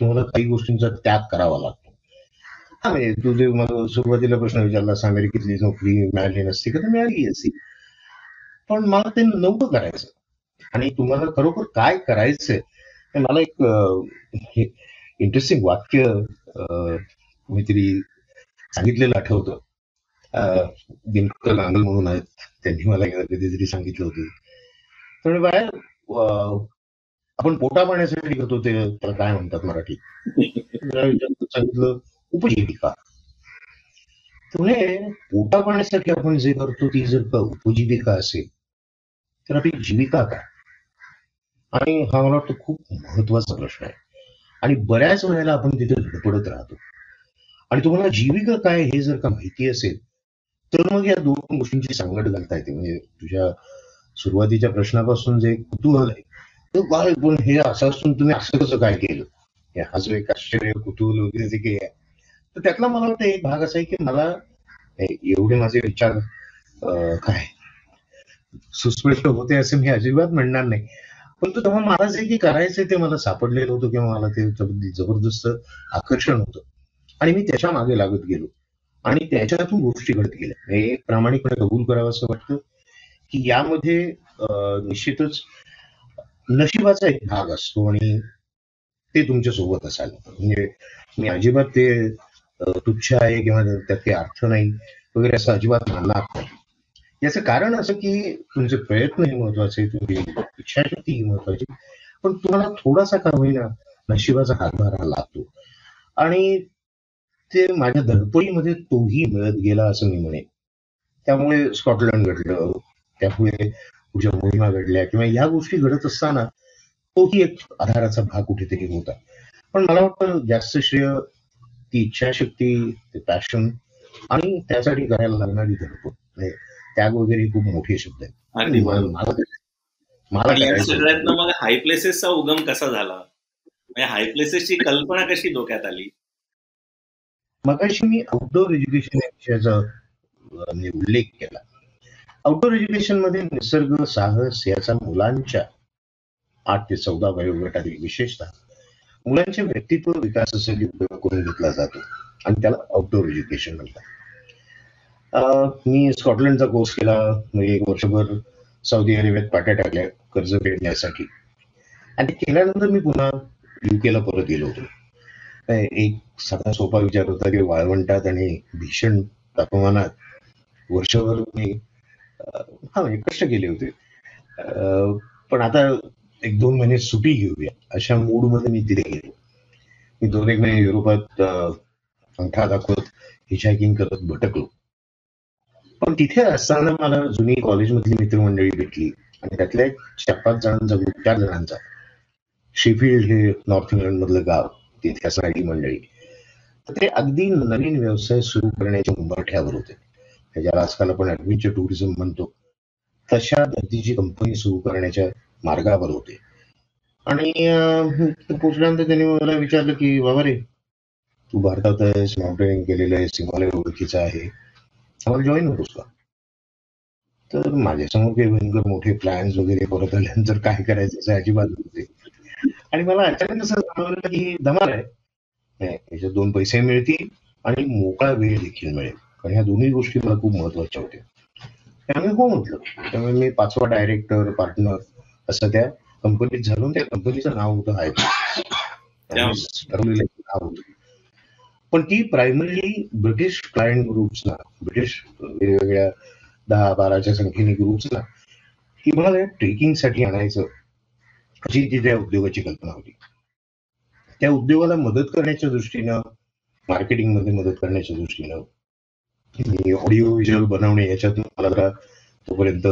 तुम्हाला काही गोष्टींचा त्याग करावा लागतो. हा म्हणजे तुझे मला सुरुवातीला प्रश्न विचारला अमेरिकेतली नोकरी मिळाली नसती का तर मिळाली असती. पण मला ते नव्हतं करायचं. आणि तुम्हाला खरोखर काय करायचंय मला एक इंटरेस्टिंग वाक्य अं, कोणीतरी सांगितलेलं आठवतं. अं, दिनकर नांगल म्हणून आहेत. त्यांनी मला कधीतरी सांगितलं होतं. तर बाहेर अं, आपण पोटा पाण्यासाठी करतो ते त्याला काय म्हणतात मराठी? सांगितलं उपजीविका. त्यामुळे पोटा पाण्यासाठी आपण जे करतो ती जर का उपजीविका असेल तर आपली जीविका काय? आणि हा मला वाटतं खूप महत्त्वाचा प्रश्न आहे. आणि बऱ्याच वेळेला आपण तिथे धडपडत राहतो. आणि तुम्हाला जीविका काय हे जर का माहिती असेल तर मग या दोन गोष्टींची सांगड घालता येते. म्हणजे तुझ्या सुरुवातीच्या प्रश्नापासून जे कुतूहल आहे तर काय पण हे असं असून तुम्ही असं कसं काय केलं? हे हा जो एक आश्चर्य कुतूहल वगैरे जे काही आहे तर त्यातला मला वाटतं एक भाग असा आहे की मला एवढे माझे विचार काय? सुस्पष्ट होते असे मी अजिबात म्हणणार नाही. पण तो तेव्हा मला जे की करायचंय ते मला सापडलेलं होतं किंवा मला ते जबरदस्त आकर्षण होतं. आणि मी त्याच्यामागे लागत गेलो. आणि त्याच्यातून गोष्टी घडत गेल्या. हे एक प्रामाणिकपणे कबूल करावं असं वाटतं की यामध्ये निश्चितच नशिबाचा एक भाग असतो आणि ते तुमच्यासोबत असायला म्हणजे मी अजिबात ते तुच्छ आहे किंवा त्यात काही अर्थ नाही वगैरे असं अजिबात मानणार नाही. याचं कारण असं की तुमचे प्रयत्न हे महत्त्वाचे तुमची इच्छाशक्ती महत्वाची. पण तुम्हाला थोडासा का होईना नशिबाचा हातभार हा लागतो आणि ते माझ्या धडपडीमध्ये तोही मिळत गेला असं मी म्हणेन. त्यामुळे स्कॉटलंड घडलं. त्यामुळे पुढच्या मोहिमा घडल्या किंवा या गोष्टी घडत असताना तोही एक आधाराचा भाग कुठेतरी होता. पण मला वाटतं जास्त श्रेय ती इच्छाशक्ती ते पॅशन आणि त्यासाठी करायला लागणारी धडपड. म्हणजे त्याग वगैरे खूप मोठे शब्द आहेत. मला. सगळ्यातनं मग हाय प्लेसेसचा उगम कसा झाला? म्हणजे हाय प्लेसेसची कल्पना कशी डोक्यात आली? मगाशी मी आउटडोअर एज्युकेशन या विषयाचा मी उल्लेख केला. आउटडोअर एज्युकेशनमध्ये निसर्ग साहस याचा मुलांच्या आठ ते चौदा वयोगटातील विशेषतः मुलांच्या व्यक्तित्व विकासासाठी उपयोग करून घेतला जातो आणि त्याला आउटडोर एज्युकेशन म्हणतात. मी स्कॉटलंडचा कोर्स केला म्हणजे एक वर्षभर सौदी अरेबियात पाट्या टाकल्या कर्ज फेडण्यासाठी आणि केल्यानंतर मी पुन्हा युकेला परत गेलो होतो. एक साधा सोपा विचार होता की वाळवंटात आणि भीषण तापमानात वर्षभर मी हा म्हणजे कष्ट केले होते. पण आता एक दोन महिने सुटी घेऊया अशा मूडमध्ये मी तिथे गेलो. मी दोन एक महिने युरोपात अंगठा दाखवत हिचायकिंग करत भटकलो. पण तिथे असताना मला जुनी कॉलेजमधली मित्रमंडळी भेटली आणि त्यातल्या एक चार पाच जणांचा ग्रुप चार जणांचा. शेफिल्ड हे नॉर्थ इंग्लंड मधलं गाव. तिथे असणारी मंडळी. तर ते अगदी नवीन व्यवसाय सुरू करण्याच्या उंबरठ्यावर होते. ज्याला आजकाल आपण ऍडव्हेंचर टुरिझम म्हणतो तशा धर्तीची कंपनी सुरू करण्याच्या मार्गावर होते. आणि पोचल्यानंतर त्यांनी मला विचारलं की बाबा रे तू भारतात आहेस माउंटेनिंग केलेलं आहेस हिमालय ओळखीचा आहे आम्हाला जॉईन होतोस का? तर माझ्यासमोर काही भयंकर मोठे प्लॅन्स वगैरे परत आल्यानंतर काय करायचं अजिबात होते आणि मला अचानक असं जाणवलं की धमाल आहे. याच्यात दोन पैसे मिळतील आणि मोकळा वेळ देखील मिळेल. कारण ह्या दोन्ही गोष्टी मला खूप महत्त्वाच्या होत्या. त्यामुळे हो म्हटलं. त्यामुळे मी पाचवा डायरेक्टर पार्टनर असं त्या कंपनीत झालो. त्या कंपनीचं नाव होतं हाय ठरवलेलं नाव होतं. पण ती प्रायमरी ब्रिटिश क्लायंट ग्रुप्सना ब्रिटिश वेगवेगळ्या दहा बाराच्या संख्येने ग्रुप्सना की मला ट्रेकिंगसाठी आणायचं. अशी ती त्या उद्योगाची कल्पना होती. त्या उद्योगाला मदत करण्याच्या दृष्टीनं मार्केटिंगमध्ये मदत करण्याच्या दृष्टीनं ऑडिओ व्हिज्युअल बनवणे याच्यातून मला जरा तोपर्यंत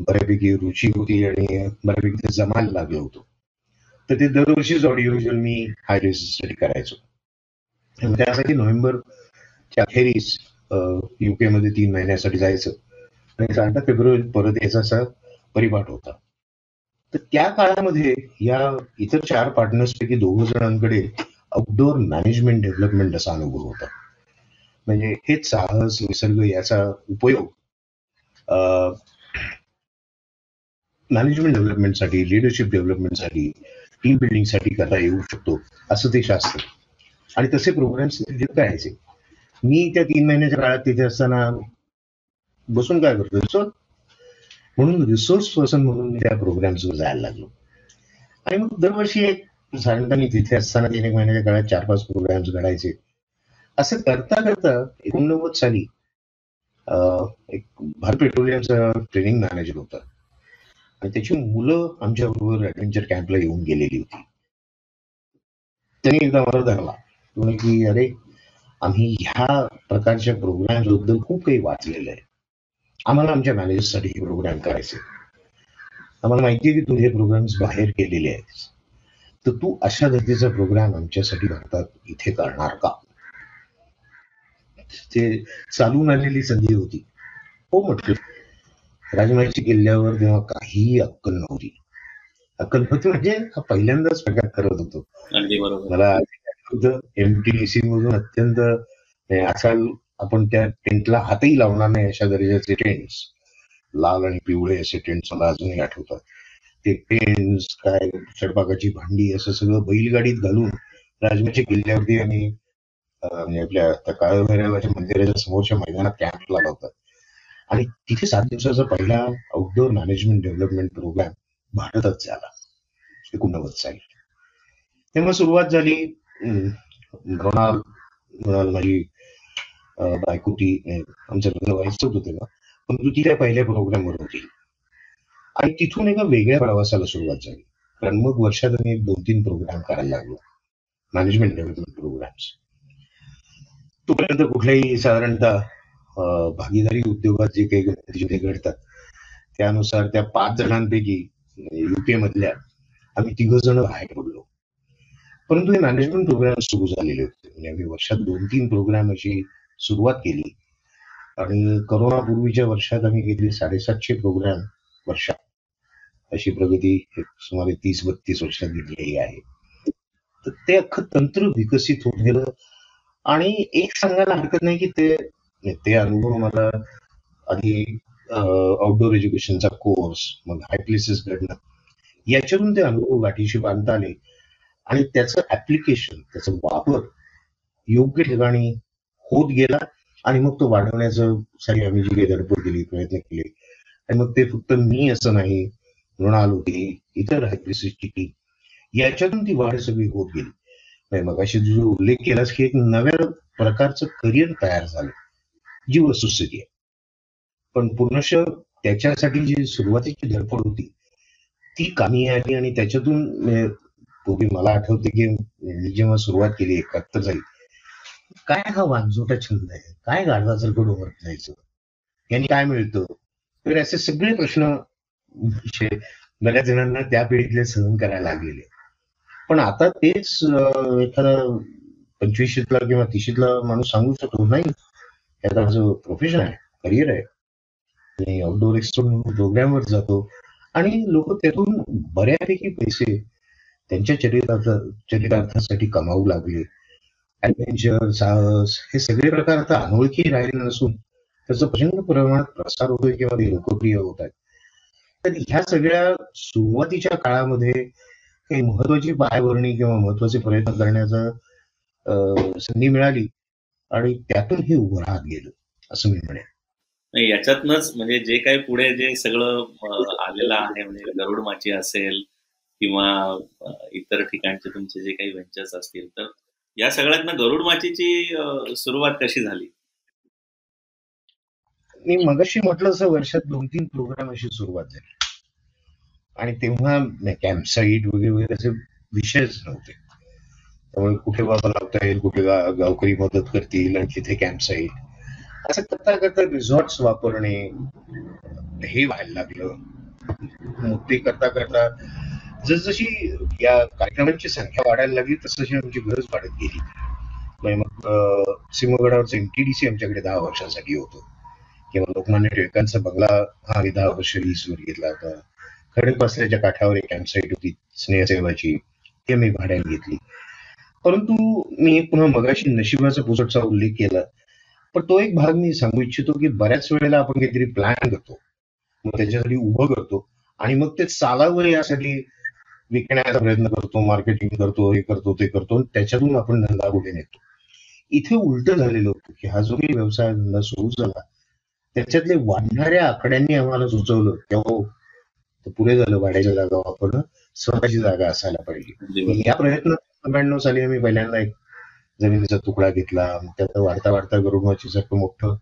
बऱ्यापैकी रुची होती आणि बऱ्यापैकी जमायला लागलं होतं. तर ते दरवर्षीच ऑडिओ व्हिज्युअल मी हायसाठी करायचो. त्यासाठी नोव्हेंबरच्या अखेरीस युके मध्ये तीन महिन्यासाठी जायचं. आणि साठ फेब्रुवारी परत यायचा असा परिपाठ होता. तर त्या काळामध्ये या इतर चार पार्टनर्स पैकी दोघ जणांकडे आउटडोअर मॅनेजमेंट डेव्हलपमेंट असा अनुभव होता. म्हणजे हेच साहस निसर्ग याचा उपयोग मॅनेजमेंट डेव्हलपमेंटसाठी लिडरशिप डेव्हलपमेंटसाठी टीम बिल्डिंगसाठी करता येऊ शकतो असं ते शास्त्र. आणि तसे प्रोग्राम्स करायचे मी त्या तीन महिन्याच्या काळात तिथे असताना बसून काय करतो रिसोर्स म्हणून रिसोर्स पर्सन म्हणून मी त्या प्रोग्राम्सवर जायला लागलो. आणि मग दरवर्षी एक साधारणतः तिथे असताना तीन एक महिन्याच्या काळात चार पाच प्रोग्राम्स घडायचे. असं करता करता एकोणनव्वद साली एक भारत पेट्रोलियमचा ट्रेनिंग मॅनेजर होता. आणि त्याची मुलं आमच्या बरोबर ऍडव्हेंचर कॅम्पला येऊन गेलेली होती. त्यांनी एकदा मला धरला. की अरे आम्ही ह्या प्रकारच्या प्रोग्रामबद्दल खूप काही वाचलेलं आहे. आम्हाला आमच्या मॅनेजरसाठी हे प्रोग्राम करायचे आम्हाला माहिती आहे की तू हे प्रोग्राम्स बाहेर केलेले आहेत. तर तू अशा धर्तीचा प्रोग्राम आमच्यासाठी भारतात इथे करणार का? ते चालून आलेली संधी होती. हो म्हटलं. राजमाची किल्ल्यावर तेव्हा काहीही अक्कल नव्हती. अक्कल नव्हती म्हणजे हा पहिल्यांदाच प्रकार करत होतो. मला एमटीडीसी मधून अत्यंत आजकाल आपण त्या टेंटला हातही लावणार नाही अशा दर्जाचे टेंट्स. लाल आणि पिवळे असे टेंट्स मला अजूनही आठवतात. ते टेंट्स काय स्वयंपाकाची भांडी असं सगळं बैलगाडीत घालून राजमाच्या किल्ल्यावरती आम्ही म्हणजे आपल्या काळभैरवाच्या मंदिराच्या समोरच्या मैदानात कॅम्प लावला होता आणि तिथे सात दिवसाचा पहिला आउटडोअर मॅनेजमेंट डेव्हलपमेंट प्रोग्राम भारतात झाला. एकोणनव्वद साली. तेव्हा सुरुवात झाली मृणाल मृणाल माझी बायकोटी आमच्या लग्न होते ना पण ती त्या पहिल्या प्रोग्रामवर होती. आणि तिथून एका वेगळ्या प्रवासाला सुरुवात झाली. कारण मग वर्षात आम्ही दोन तीन प्रोग्राम करायला लागलो. मॅनेजमेंट डेव्हलपमेंट प्रोग्राम्स तोपर्यंत कुठल्याही साधारणतः भागीदारी उद्योगात जे काही गणपती घडतात त्यानुसार त्या पाच जणांपैकी युपीए मधल्या आम्ही तिघ जण बाहेर पडलो. परंतु हे मॅनेजमेंट प्रोग्राम सुरू झालेले होते. म्हणजे आम्ही वर्षात दोन तीन प्रोग्राम अशी सुरुवात केली. आणि करोनापूर्वीच्या वर्षात आम्ही घेतली साडेसातशे प्रोग्राम वर्षात. अशी प्रगती सुमारे तीस बत्तीस वर्षात घेतलेली आहे. तर ते अख्खं तंत्र विकसित होत गेलं. आणि एक सांगायला हरकत नाही की ते ते अनुभव मला आधी आउटडोर एज्युकेशनचा कोर्स मग हाय प्लेसेस घडणं याच्यातून ते अनुभव गाठीशी बांधता आले. आणि त्याचं ऍप्लिकेशन त्याचा वापर योग्य ठिकाणी होत गेला आणि मग तो वाढवण्याचं साठी आम्ही जी काही धडपड केली प्रयत्न केले. आणि मग ते फक्त मी असं नाही मृणाल होती इतर टीम याच्यातून ती वाढ सगळी होत गेली. मग अशी जो उल्लेख केलास की एक नव्या प्रकारचं करिअर तयार झालं जी वस्तुस्थिती आहे. पण पूर्णश त्याच्यासाठी जी सुरुवातीची धडपड होती ती कामी आली आणि त्याच्यातून पूर्वी मला आठवते की मी जेव्हा सुरुवात केली एकाहत्तर जाईल काय हा वांजोटा छंद आहे? काय गाढवासारखं डोंगरात जायचं यांनी काय मिळतं? तर असे सगळे प्रश्न बऱ्याच जणांना त्या पिढीतले सहन करायला लागलेले. पण आता तेच एखादा पंचवीशीतला किंवा तिशीतला माणूस सांगू शकतो नाही त्याचा माझं प्रोफेशन आहे करिअर आहे. मी आउटडोर एक्सप्लोर प्रोग्रामवर जातो. आणि लोक त्यातून बऱ्यापैकी पैसे त्यांच्या चरितार्थ चरितार्थासाठी कमावू लागले. ॲडव्हेंचर साहस हे सगळे प्रकार आता अनोळखी राहिले नसून त्याचा प्रचंड प्रमाणात प्रसार होतोय किंवा ते लोकप्रिय होत आहेत. तर ह्या सगळ्या सुरुवातीच्या काळामध्ये काही महत्वाची पायाभरणी किंवा महत्त्वाचे प्रयत्न करण्याचा संधी मिळाली आणि त्यातून हे उभं राहत गेलं असं मी म्हणेन. याच्यातनच म्हणजे जे काही पुढे जे सगळं आलेलं आहे म्हणजे गरुड माची असेल किंवा इतर ठिकाणचे तुमचे जे काही व्हेंचर्स असतील तर या सगळ्यातनं गरुड माचीची सुरुवात कशी झाली? मी मगाशी म्हटलं असं वर्षात दोन तीन प्रोग्राम अशी सुरुवात झाली. आणि तेव्हा कॅम्पसाईट वगैरे वगैरे असे विषयच नव्हते. त्यामुळे कुठे बाबा लावता येईल कुठे गावकरी मदत करतील आणि तिथे कॅम्पसाईट असं करता करता रिसॉर्ट्स वापरणे हे व्हायला लागलं. ते करता करता जसजशी या कार्यक्रमांची संख्या वाढायला लागली तसशी आमची गरज वाढत गेली. म्हणजे मग सिंहगडावरचं एमटीडीसी आमच्याकडे दहा वर्षासाठी होतो. किंवा लोकमान्य टिळकांचा बंगला हा दहा वर्ष वीसवर घेतला होता. खडकवासल्याच्या काठावर एक कॅम्पसाईट होती स्नेहसेवाची. ती मी भाड्याने घेतली. परंतु मी पुन्हा मगाशी नशिबाचा पुसटचा उल्लेख केला. पण तो एक भाग मी सांगू इच्छितो की बऱ्याच वेळेला आपण काहीतरी प्लॅन करतो. मग त्याच्यासाठी उभं करतो. आणि मग ते चालावं यासाठी विकण्याचा प्रयत्न करतो मार्केटिंग करतो हे करतो ते करतो त्याच्यातून आपण धंदा कुठे नेतो. इथे उलट झालेलं होतं की हा जो काही व्यवसाय धंदा सुरू झाला त्याच्यातले वाढणाऱ्या आकड्यांनी आम्हाला सुचवलं तेव्हा हो, पुढे झालं भाड्याच्या जागा वापरणं स्वतःची जागा असायला पाहिजे. या प्रयत्न नव्याण्णव साली आम्ही पहिल्यांदा एक जमिनीचा तुकडा घेतला त्यात वाढता वाढता गरुडमाची सारखं मोठं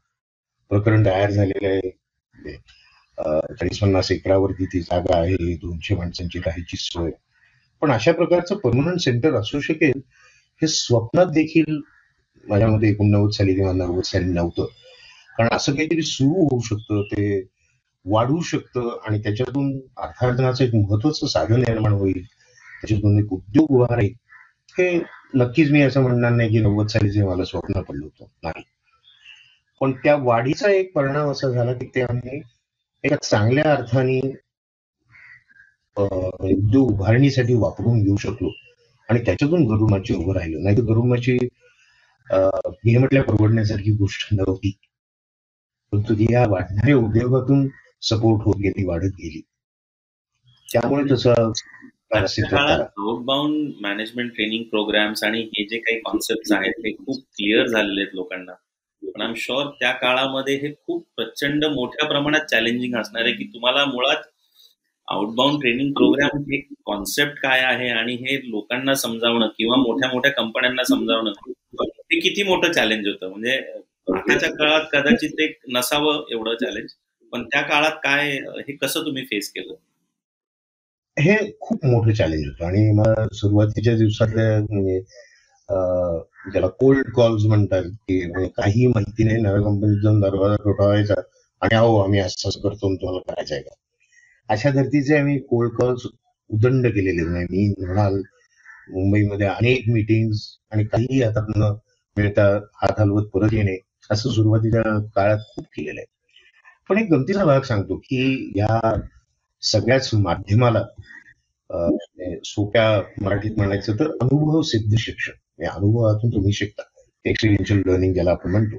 प्रकरण तयार झालेलं आहे. चाळीस पन्नास एकरावरती ती जागा आहे दोनशे माणसांची राहायची सोय. पण अशा प्रकारचं परमनंट सेंटर असू शकेल हे स्वप्नात देखील माझ्यामध्ये एकोणनव्वद साली किंवा नव्वद साली नव्हतं. कारण असं काहीतरी सुरू होऊ शकतं ते वाढू शकतं आणि त्याच्यातून अर्थार्जनाचं एक महत्वाचं साधन निर्माण होईल. त्याच्यातून एक उद्योग उभारेल हे नक्कीच मी असं म्हणणार नाही की नव्वद साली जे मला स्वप्न पडलं होतं. नाही. पण त्या वाढीचा एक परिणाम असा झाला की ते आम्ही एका चांगल्या अर्थाने उद्योग उभारणीसाठी वापरून घेऊ शकलो. आणि त्याच्यातून गरुमाची उभं राहिलो. नाही तर गरुमाची हे म्हटल्या परवडण्यासारखी गोष्ट नव्हती. परंतु ती या वाढणाऱ्या उद्योगातून सपोर्ट होत गेली वाढत गेली. त्यामुळे तसं मॅनेजमेंट ट्रेनिंग प्रोग्राम्स आणि हे जे काही कॉन्सेप्ट आहेत ते खूप क्लिअर झालेले आहेत लोकांना. पण आम शुअर त्या काळामध्ये हे खूप प्रचंड मोठ्या प्रमाणात चॅलेंजिंग असणार आहे की तुम्हाला मुळात आउटबाउंड ट्रेनिंग प्रोग्राम हे कॉन्सेप्ट काय आहे आणि हे लोकांना समजावणं किंवा मोठ्या मोठ्या कंपन्यांना समजावणं हे किती मोठं चॅलेंज होतं? म्हणजे आताच्या काळात कदाचित ते नसावं एवढं चॅलेंज पण त्या काळात काय हे कसं तुम्ही फेस केलं? हे खूप मोठं चॅलेंज होतं आणि मला सुरुवातीच्या दिवसातल्या म्हणजे ज्याला कोल्ड कॉल्स म्हणतात की काही माहिती नाही नव्या कंपनीत जाऊन दरवाजा ठोठावायचा आणि अहो आम्ही असं करतो तुम्हाला करायचं आहे का? अशा धर्तीचे आम्ही कोल्ड कॉल्स उदंड केलेले नाही मी म्हणाल मुंबईमध्ये अनेक मीटिंग्स आणि काही हातात न मिळता हात हलवत परत येणे असं सुरुवातीच्या काळात खूप केलेलं आहे. पण एक गमतीचा भाग सांगतो की या सगळ्याच माध्यमाला सोप्या मराठीत म्हणायचं तर अनुभव सिद्ध शिक्षण. या अनुभवातून तुम्ही शिकता. एक्सपिरियन्शियल लर्निंग ज्याला आपण म्हणतो.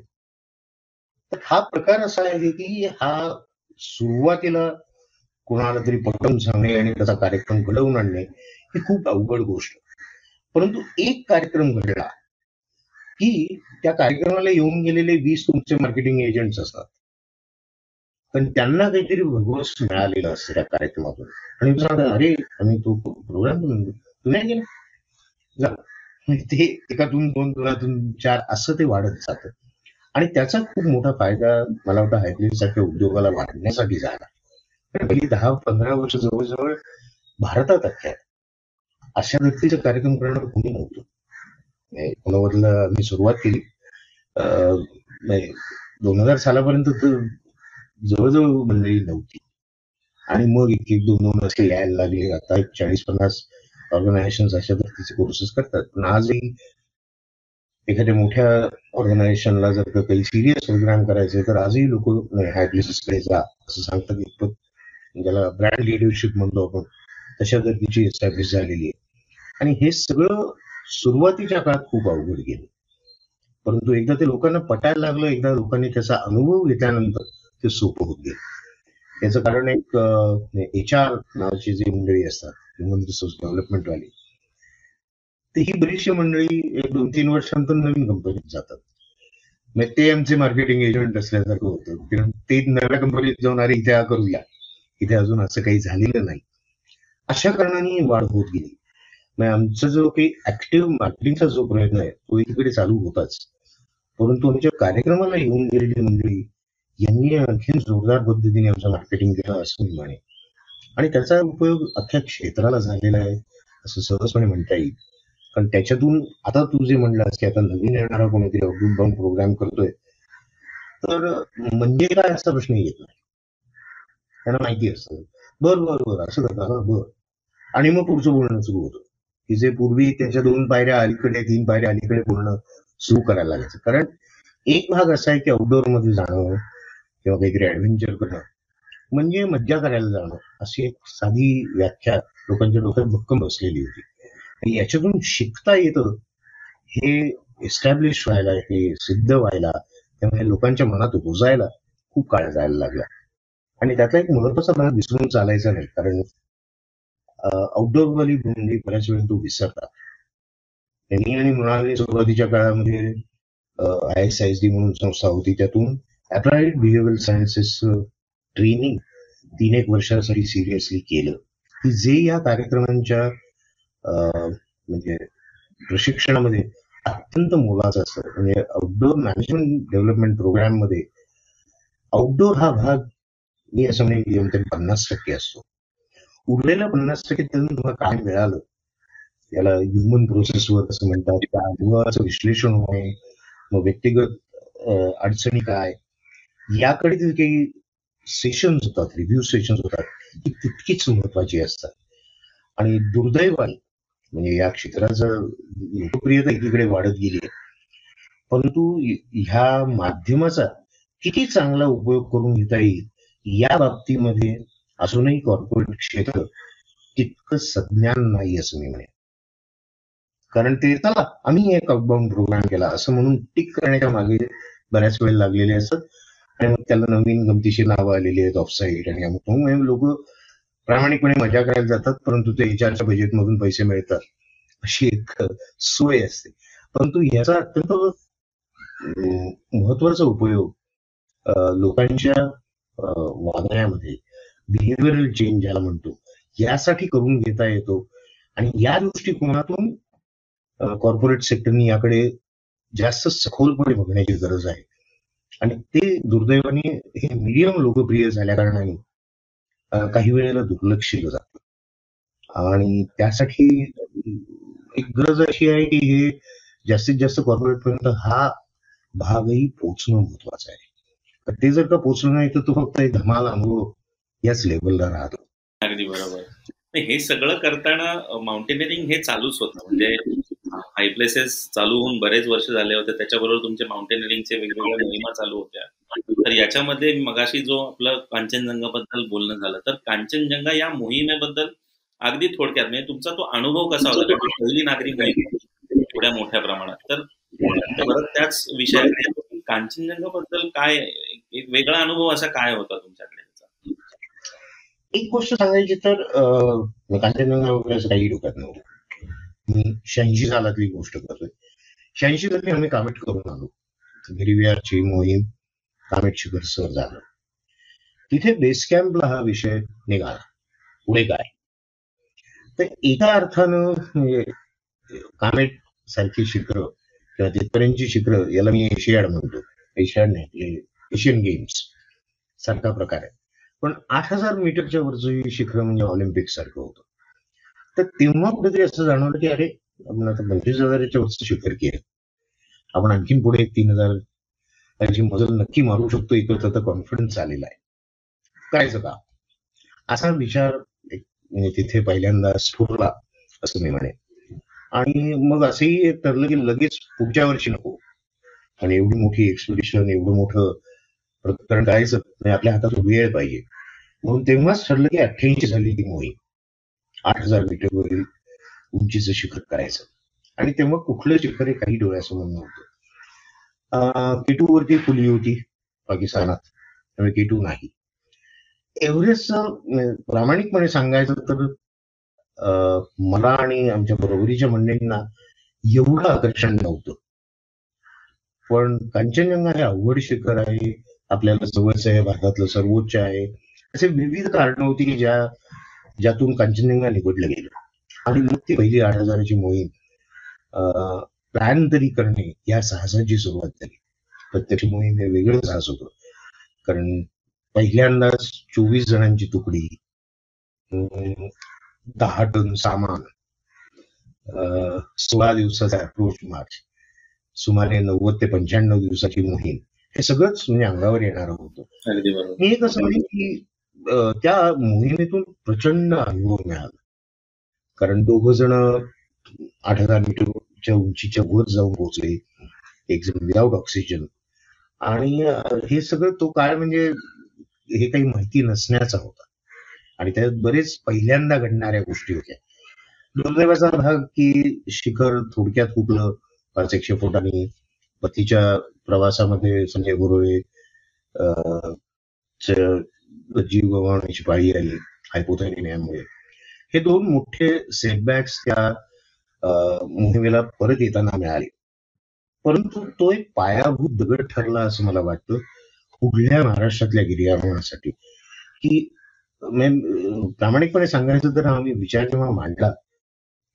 तर हा प्रकार असा आहे की हा सुरुवातीला कोणाला तरी पटवून सांगणे आणि त्याचा कार्यक्रम घडवून आणणे ही खूप अवघड गोष्ट. परंतु एक कार्यक्रम घडला की त्या कार्यक्रमाला येऊन गेलेले वीस तुमचे मार्केटिंग एजंट्स असतात. पण त्यांना काहीतरी भगवस मिळालेलं असतं त्या कार्यक्रमातून. आणि सांगतात अरे आम्ही तो प्रोग्राम तुम्ही नाही गेला. म्हणजे ते एकातून दोन दोनातून चार असं ते वाढत जातं. आणि त्याचा खूप मोठा फायदा मला वाटतं हायब्रिड सारख्या उद्योगाला वाढण्यासाठी झाला. पहिली दहा पंधरा वर्ष जवळजवळ भारतात अख्ख्या अशा व्यक्तीचा कार्यक्रम करणं कोणी नव्हतं. म्हणजे पुण्यामधलं मी सुरुवात केली. म्हणजे दोन हजार सालापर्यंत तर जवळजवळ मंडळी नव्हती. आणि मग एक एक दोन दोन असे यायला लागले. आता एक चाळीस पन्नास ऑर्गनायझेशन अशा गोष्टीचे कोर्सेस करतात. पण आजही एखाद्या मोठ्या ऑर्गनायझेशनला जर का काही सिरियस प्रोग्राम करायचे तर आजही लोक कडे जा असं सांगतात इतपत ज्याला ब्रँड लिडरशिप म्हणतो आपण तशा गर्दीची एस्टॅब्लिश झालेली आहे. आणि हे सगळं सुरुवातीच्या काळात खूप अवघड गेलं. परंतु एकदा ते लोकांना पटायला लागलं एकदा लोकांनी त्याचा अनुभव घेतल्यानंतर ते सोपं होत गेलं. याचं कारण एक एच आर नावाची जी मंडळी असतात ह्युमन रिसोर्स डेव्हलपमेंट वाली. ते ही बरीचशी मंडळी एक दोन तीन वर्षांतून नवीन कंपनीत जातात. मग ते आमचे मार्केटिंग एजंट असल्यासारखं होतं. कारण ते नव्या कंपनीत जाऊन अरे इथे करूया. इथे अजून असं काही झालेलं नाही. अशा कारणाने वाढ होत गेली. मग आमचा जो काही ऍक्टिव्ह मार्केटिंगचा जो प्रयत्न आहे तो इकडे चालू होताच. परंतु आमच्या कार्यक्रमाला येऊन गेलेली मंडळी यांनी आणखी जोरदार पद्धतीने आमचं मार्केटिंग केलं असं मी म्हणे आणि त्याचा उपयोग अख्ख्या क्षेत्राला झालेला आहे असं सहजपणे म्हणता येईल. कारण त्याच्यातून आता तू जे म्हणलास की आता नवीन येणारा कोणीतरी अवधूत प्रोग्राम करतोय तर म्हणजे काय असा प्रश्न येत नाही. त्यांना माहिती असतं. बर बर बर असं करता. बर. आणि मग पुढचं बोलणं सुरू होतं. की जे पूर्वी त्याच्या दोन पायऱ्या अलीकडे तीन पायऱ्या अलीकडे बोलणं सुरू करायला लागायचं. कारण एक भाग असा आहे की आउटडोअरमध्ये जाणं किंवा काहीतरी ऍडव्हेंचर करणं म्हणजे मज्जा करायला जाणं. अशी एक साधी व्याख्या लोकांच्या डोक्यात भक्कम बसलेली होती. आणि याच्यातून शिकता येतं हे एस्टॅब्लिश व्हायला हे सिद्ध व्हायला त्यामुळे लोकांच्या मनात रुजायला खूप काळ जायला लागला. आणि त्यातला एक महत्त्वाचा भाग विसरून चालायचा नाही कारण आउटडोअर भूमी म्हणजे बऱ्याच वेळ तो विसरतात. त्यांनी आणि म्हणाले सुरुवातीच्या काळामध्ये आय एस आय डी म्हणून संस्था होती त्यातून अप्लाइड बिहेव्हिअर सायन्सेस ट्रेनिंग तीन एक वर्षासाठी सिरियसली केलं. की जे या कार्यक्रमांच्या म्हणजे प्रशिक्षणामध्ये अत्यंत मोलाचं असतं. म्हणजे आउटडोअर मॅनेजमेंट डेव्हलपमेंट प्रोग्राममध्ये आउटडोअर हा भाग मी असं म्हणेन तरी पन्नास टक्के असतो. उरलेल्या पन्नास टक्के त्यातून तुम्हाला काय मिळालं? त्याला ह्युमन प्रोसेसवर असं म्हणतात. त्या अनुभवाचं विश्लेषण होणे मग व्यक्तिगत अडचणी काय? याकडे काही सेशन्स होतात रिव्ह्यू सेशन्स होतात. ती तितकीच महत्वाची असतात. आणि दुर्दैवाने म्हणजे या क्षेत्राचं लोकप्रियता एकीकडे वाढत गेली आहे. परंतु ह्या माध्यमाचा किती चांगला उपयोग करून घेता येईल या बाबतीमध्ये अजूनही कॉर्पोरेट क्षेत्र तितकं सज्ञान नाही असं मी म्हणेन. कारण ते चला आम्ही एक अकबाउंड प्रोग्राम केला असं म्हणून टिक करण्याच्या मागे बऱ्याच वेळ लागलेले असत आणि मग त्याला नवीन गमतीशी नावं आलेली आहेत ऑफसाईट आणि अमुक. लोक प्रामाणिकपणे मजा करायला जातात परंतु ते एचआरच्या बजेटमधून पैसे मिळतात. अशी एक सोय असते. परंतु याचा अत्यंत महत्त्वाचा उपयोग लोकांच्या वागण्यामध्ये बिहेव्हिअरल चेंज ज्याला म्हणतो यासाठी करून घेता येतो. आणि या दृष्टिकोनातून कॉर्पोरेट सेक्टरनी याकडे जास्त सखोलपणे बघण्याची गरज आहे. आणि ते दुर्दैवाने हे मीडियम लोकप्रिय झाल्या कारणाने काही वेळेला दुर्लक्षित जात. आणि त्यासाठी एक गरज अशी आहे की हे जास्तीत जास्त कॉर्पोरेट पर्यंत हा भागही पोचणं महत्वाचं आहे. ते जर का पोचलं नाही तर तो फक्त एक धमाल अनुभव याच लेवलला राहतो. अगदी बरोबर. हे सगळं करताना माउंटेनिअरिंग हे चालूच होतं. म्हणजे हाय प्लेसेस चालू होऊन बरेच वर्ष झाले होते. त्याच्याबरोबर तुमचे माउंटेनिअरिंगचे वेगवेगळ्या मोहिमा चालू होत्या. तर याच्यामध्ये मगाशी जो आपलं कांचनजंगाबद्दल बोलणं झालं तर कांचनजंगा या मोहिमेबद्दल अगदी थोडक्यात म्हणजे तुमचा तो अनुभव कसा होता? पहिली नागरिक मोहीम एवढ्या मोठ्या प्रमाणात. तर त्याच विषयाकडे कांचनजंगा बद्दल काय एक वेगळा अनुभव असा काय होता तुमच्याकडे? एक गोष्ट सांगायची तर कांचनजंगा वगैरे काही डोक्यात नव्हतं. मी शहाऐंशी सालातली गोष्ट करतोय. शहाऐंशी साली आम्ही कामेट करून आलो. गिरिविहारची मोहीम कामेट शिखर सर झालं. तिथे बेस कॅम्पला हा विषय निघाला. पुढे काय? तर एका अर्थानं म्हणजे कामेट सारखी शिखर किंवा तिथपर्यंतची शिखर याला मी एशियाड म्हणतो. एशियाड नाही एशियन गेम्स सारखा प्रकार आहे. पण आठ हजार मीटरच्या वरचं शिखर म्हणजे ऑलिम्पिक सारखं होतं. तर तेव्हा कुठेतरी असं जाणवलं की अरे आपण आता पंचवीस हजाराच्या वरचं शिखर केलं आपण आणखीन पुढे तीन हजार त्याची मजल नक्की मारू शकतो इथं आता कॉन्फिडन्स आलेला आहे. करायचं का असा विचार म्हणजे तिथे पहिल्यांदा स्फुरला असं मी म्हणे आणि मग असंही ठरलं की लगेच पुढच्या वर्षी नको. आणि एवढी मोठी एक्सपिडिशन एवढं मोठं प्रकरण करायचं आपल्या हातात वेळ पाहिजे. म्हणून तेव्हाच ठरलं की अठ्ठ्याऐंशी झाली ती मोहीम. आठ हजार मीटरवरील उंचीचं शिखर करायचं. आणि तेव्हा कुठलं शिखर हे काही डोळ्यासमोर नव्हतं. केटू वरती खुली होती पाकिस्तानात. त्यामुळे केटू नाही. एव्हरेस्ट प्रामाणिकपणे सांगायचं तर मला आणि आमच्या बरोबरीच्या मंडळींना एवढं आकर्षण नव्हतं. पण कांचनजंगा हे अवघड शिखर आहे. आपल्याला जवळच आहे भारतातलं सर्वोच्च आहे. असे विविध कारण होती की ज्या ज्यातून कांचनजंगा निवडलं गेलं. आणि मग ती पहिली आठ हजाराची मोहीम प्लॅन तरी करणे या साहसाची सुरुवात झाली. प्रत्यक्ष मोहीम हे वेगळं साहस होतं. कारण पहिल्यांदाच चोवीस जणांची तुकडी दहा टन सामान सोळा दिवसाचा अप्रोच मार्च सुमारे नव्वद ते पंच्याण्णव दिवसाची मोहीम हे सगळंच म्हणजे अंगावर येणार होतं. मी कसं म्हणजे की त्या मोहिमेतून प्रचंड अनुभव मिळाला. कारण दोघ जण आठ हजार मीटरच्या उंचीच्या वर जाऊन पोहोचले. एक जण विदाऊट ऑक्सिजन आणि हे सगळं तो काळ म्हणजे हे काही माहिती नसण्याचा होता. आणि त्यात बरेच पहिल्यांदा घडणाऱ्या गोष्टी होत्या. दुर्दैवाचा भाग की शिखर थोडक्यात हुकलं. पाच एकशे फुटांनी पतीच्या प्रवासामध्ये संजय गुरुळे जीव गमावण्याची पाळी आली हायपोथॅनिमियामुळे हे दोन मोठे सेटबॅक्स त्या मोहिमेला परत येताना मिळाले. परंतु तो एक पायाभूत दगड ठरला असं मला वाटतं उघड्या महाराष्ट्रातल्या गिर्यारोहणासाठी. की प्रामाणिकपणे सांगायचं तर आम्ही विचार जेव्हा मांडला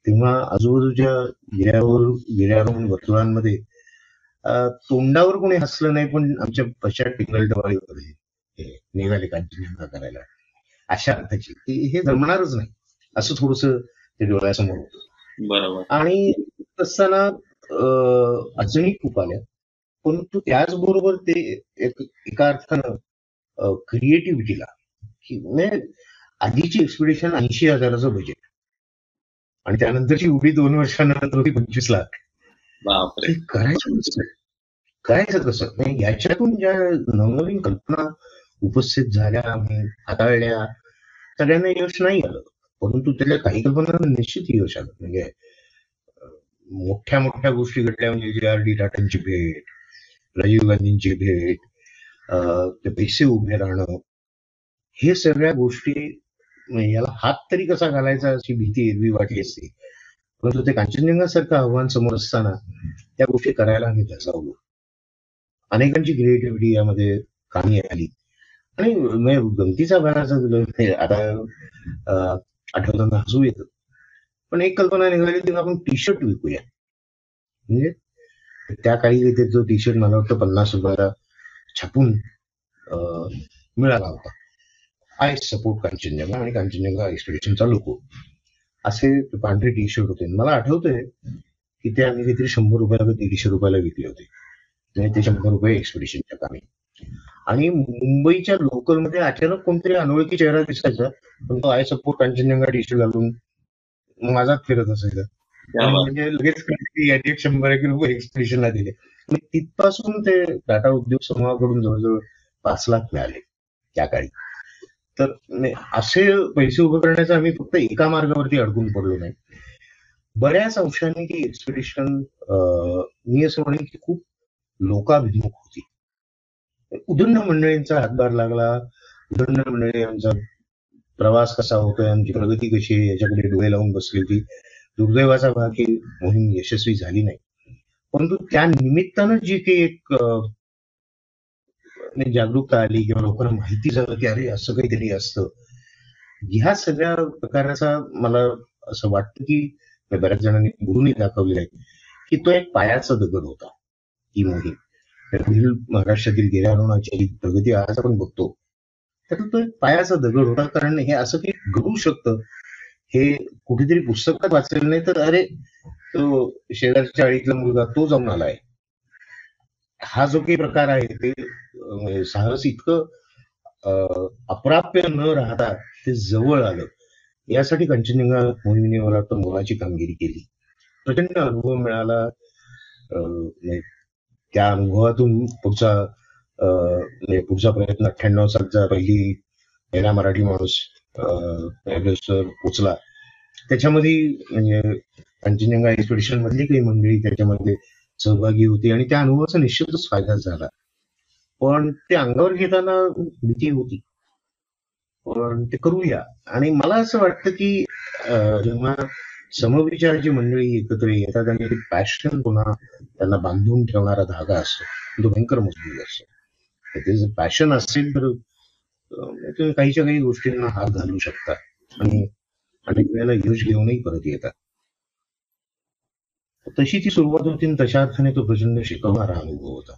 तेव्हा आजूबाजूच्या गिर्यावर गिर्यारोहण वर्तुळांमध्ये तोंडावर कोणी हसलं नाही पण आमच्या पश्चात टिंगल टवाळी वगैरे निघाले कांचनजंगा करायला? अशा अर्थाची हे जमणारच नाही. असं थोडस ते डोळ्यासमोर होत. बरोबर. आणि असताना अडचणी खूप आल्या. परंतु त्याचबरोबर ते एक एका अर्थानं क्रिएटिव्हिटीला की म्हणजे आधीची एक्सपिडिशन ऐंशी हजाराचं बजेट आणि त्यानंतरची उभी दोन वर्षानंतर होती पंचवीस लाख. करायचं कसं? करायचं कसं? याच्यातून ज्या नवनवीन कल्पना उपस्थित झाल्या हाताळल्या. सगळ्यांना यश नाही आलं. परंतु त्याच्या काही कल्पना निश्चित यश आलं. म्हणजे मोठ्या मोठ्या गोष्टी घडल्या. म्हणजे जे आर डी टाटांची भेट राजीव गांधींची भेट ते पैसे उभे राहणं. हे सगळ्या गोष्टी म्हणजे याला हात तरी कसा घालायचा अशी भीती एरवी वाटली असते. परंतु ते कांचनजंगा सारखं आव्हान समोर असताना त्या गोष्टी करायला आम्ही धसावलो अनेकांची क्रिएटिव्हिटी यामध्ये कामी आली. आणि गमतीचा भागाचा आता आठवताना हसू येत. पण एक कल्पना निघाली की आपण टी शर्ट विकूया. म्हणजे त्या काळी जो टी शर्ट मला वाटतं पन्नास रुपयाला छापून मिळाला होता. आय सपोर्ट कांचनजंगा आणि कांचनजंगा एक्सपिडिशनचा लोको. असे पांढरे टी शर्ट होते. मला आठवतंय की ते आम्ही काहीतरी शंभर रुपयाला दीडशे रुपयाला विकले होते. त्याच्या ते शंभर रुपये एक्सपिडिशनच्या कामी. आणि मुंबईच्या लोकलमध्ये अचानक कोणतरी अनोळखी चेहरा दिसायचा. पण तो I support Kanchenjunga T shirt घालून माझाच फिरत असायचा. म्हणजे लगेच एक शंभर एक रुपये एक्सपिडिशनला दिले. तिथपासून ते टाटा उद्योग समूहाकडून जवळजवळ पाच लाख मिळाले त्या काळी. तर असे पैसे उभे करण्याचा आम्ही फक्त एका मार्गावरती अडकून पडलो नाही. बऱ्याच अंशाने ती एक्सपिडिशन मी असं म्हणेन की खूप लोकाभिमुख होती. उदंड मंडळींचा हातभार लागला. उदंड मंडळी आमचा प्रवास कसा होतोय? आमची प्रगती कशी आहे? याच्याकडे डोळे लावून बसली होती. दुर्दैवाचा भाग ही मोहीम यशस्वी झाली नाही. परंतु त्या निमित्तानं जी काही एक म्हणजे जागरूकता आली किंवा लोकांना माहिती झालं की अरे असं काहीतरी असतं. ह्या सगळ्या प्रकाराचा मला असं वाटतं की बऱ्याच जणांनी गुरुनी दाखवलेलं आहे की तो एक पायाचा दगड होता ही मोहीम. त्यातील महाराष्ट्रातील गिर्यारोहणाची जी प्रगती आज आपण बघतो त्यातून तो एक पायाचा दगड होता कारण हे असं काही घडू शकतं? हे कुठेतरी पुस्तकात वाचलेलं नाही तर अरे तो शेजारच्या चाळीतला मुलगा तो जाऊन आलाय. हा जो काही प्रकार आहे ते म्हणजे साहस इतकं अं, अप्राप्य न राहता ते जवळ आलं. यासाठी कंचनजंगा मोहिमेने मला वाटतं मोलाची कामगिरी केली. प्रचंड अनुभव मिळाला. अं, म्हणजे त्या अनुभवातून पुढचा अं, म्हणजे पुढचा प्रयत्न अठ्ठ्याण्णव सालचा पहिली पहिला मराठी माणूस अं, एव्हरेस्टवर पोचला त्याच्यामध्ये म्हणजे कंचनजंगा एक्सपिडिशन मधली काही मंडळी त्याच्यामध्ये सहभागी होती आणि त्या अनुभवाचा निश्चितच फायदा झाला. पण ते अंगावर घेताना भीती होती. पण ते करूया. आणि मला असं वाटतं की जेव्हा समविचाराची मंडळी एकत्र येतात आणि ते पॅशन पुन्हा त्यांना बांधून ठेवणारा धागा असतो. तो भयंकर मजबूत असतो. ते जर पॅशन असेल तर तुम्ही काहीच्या काही गोष्टींना हात घालू शकता आणि अनेक वेळेला यश घेऊनही परत येतात. तशी ती सुरुवात होती आणि तशा अर्थाने तो प्रचंड शिकवणारा अनुभव होता.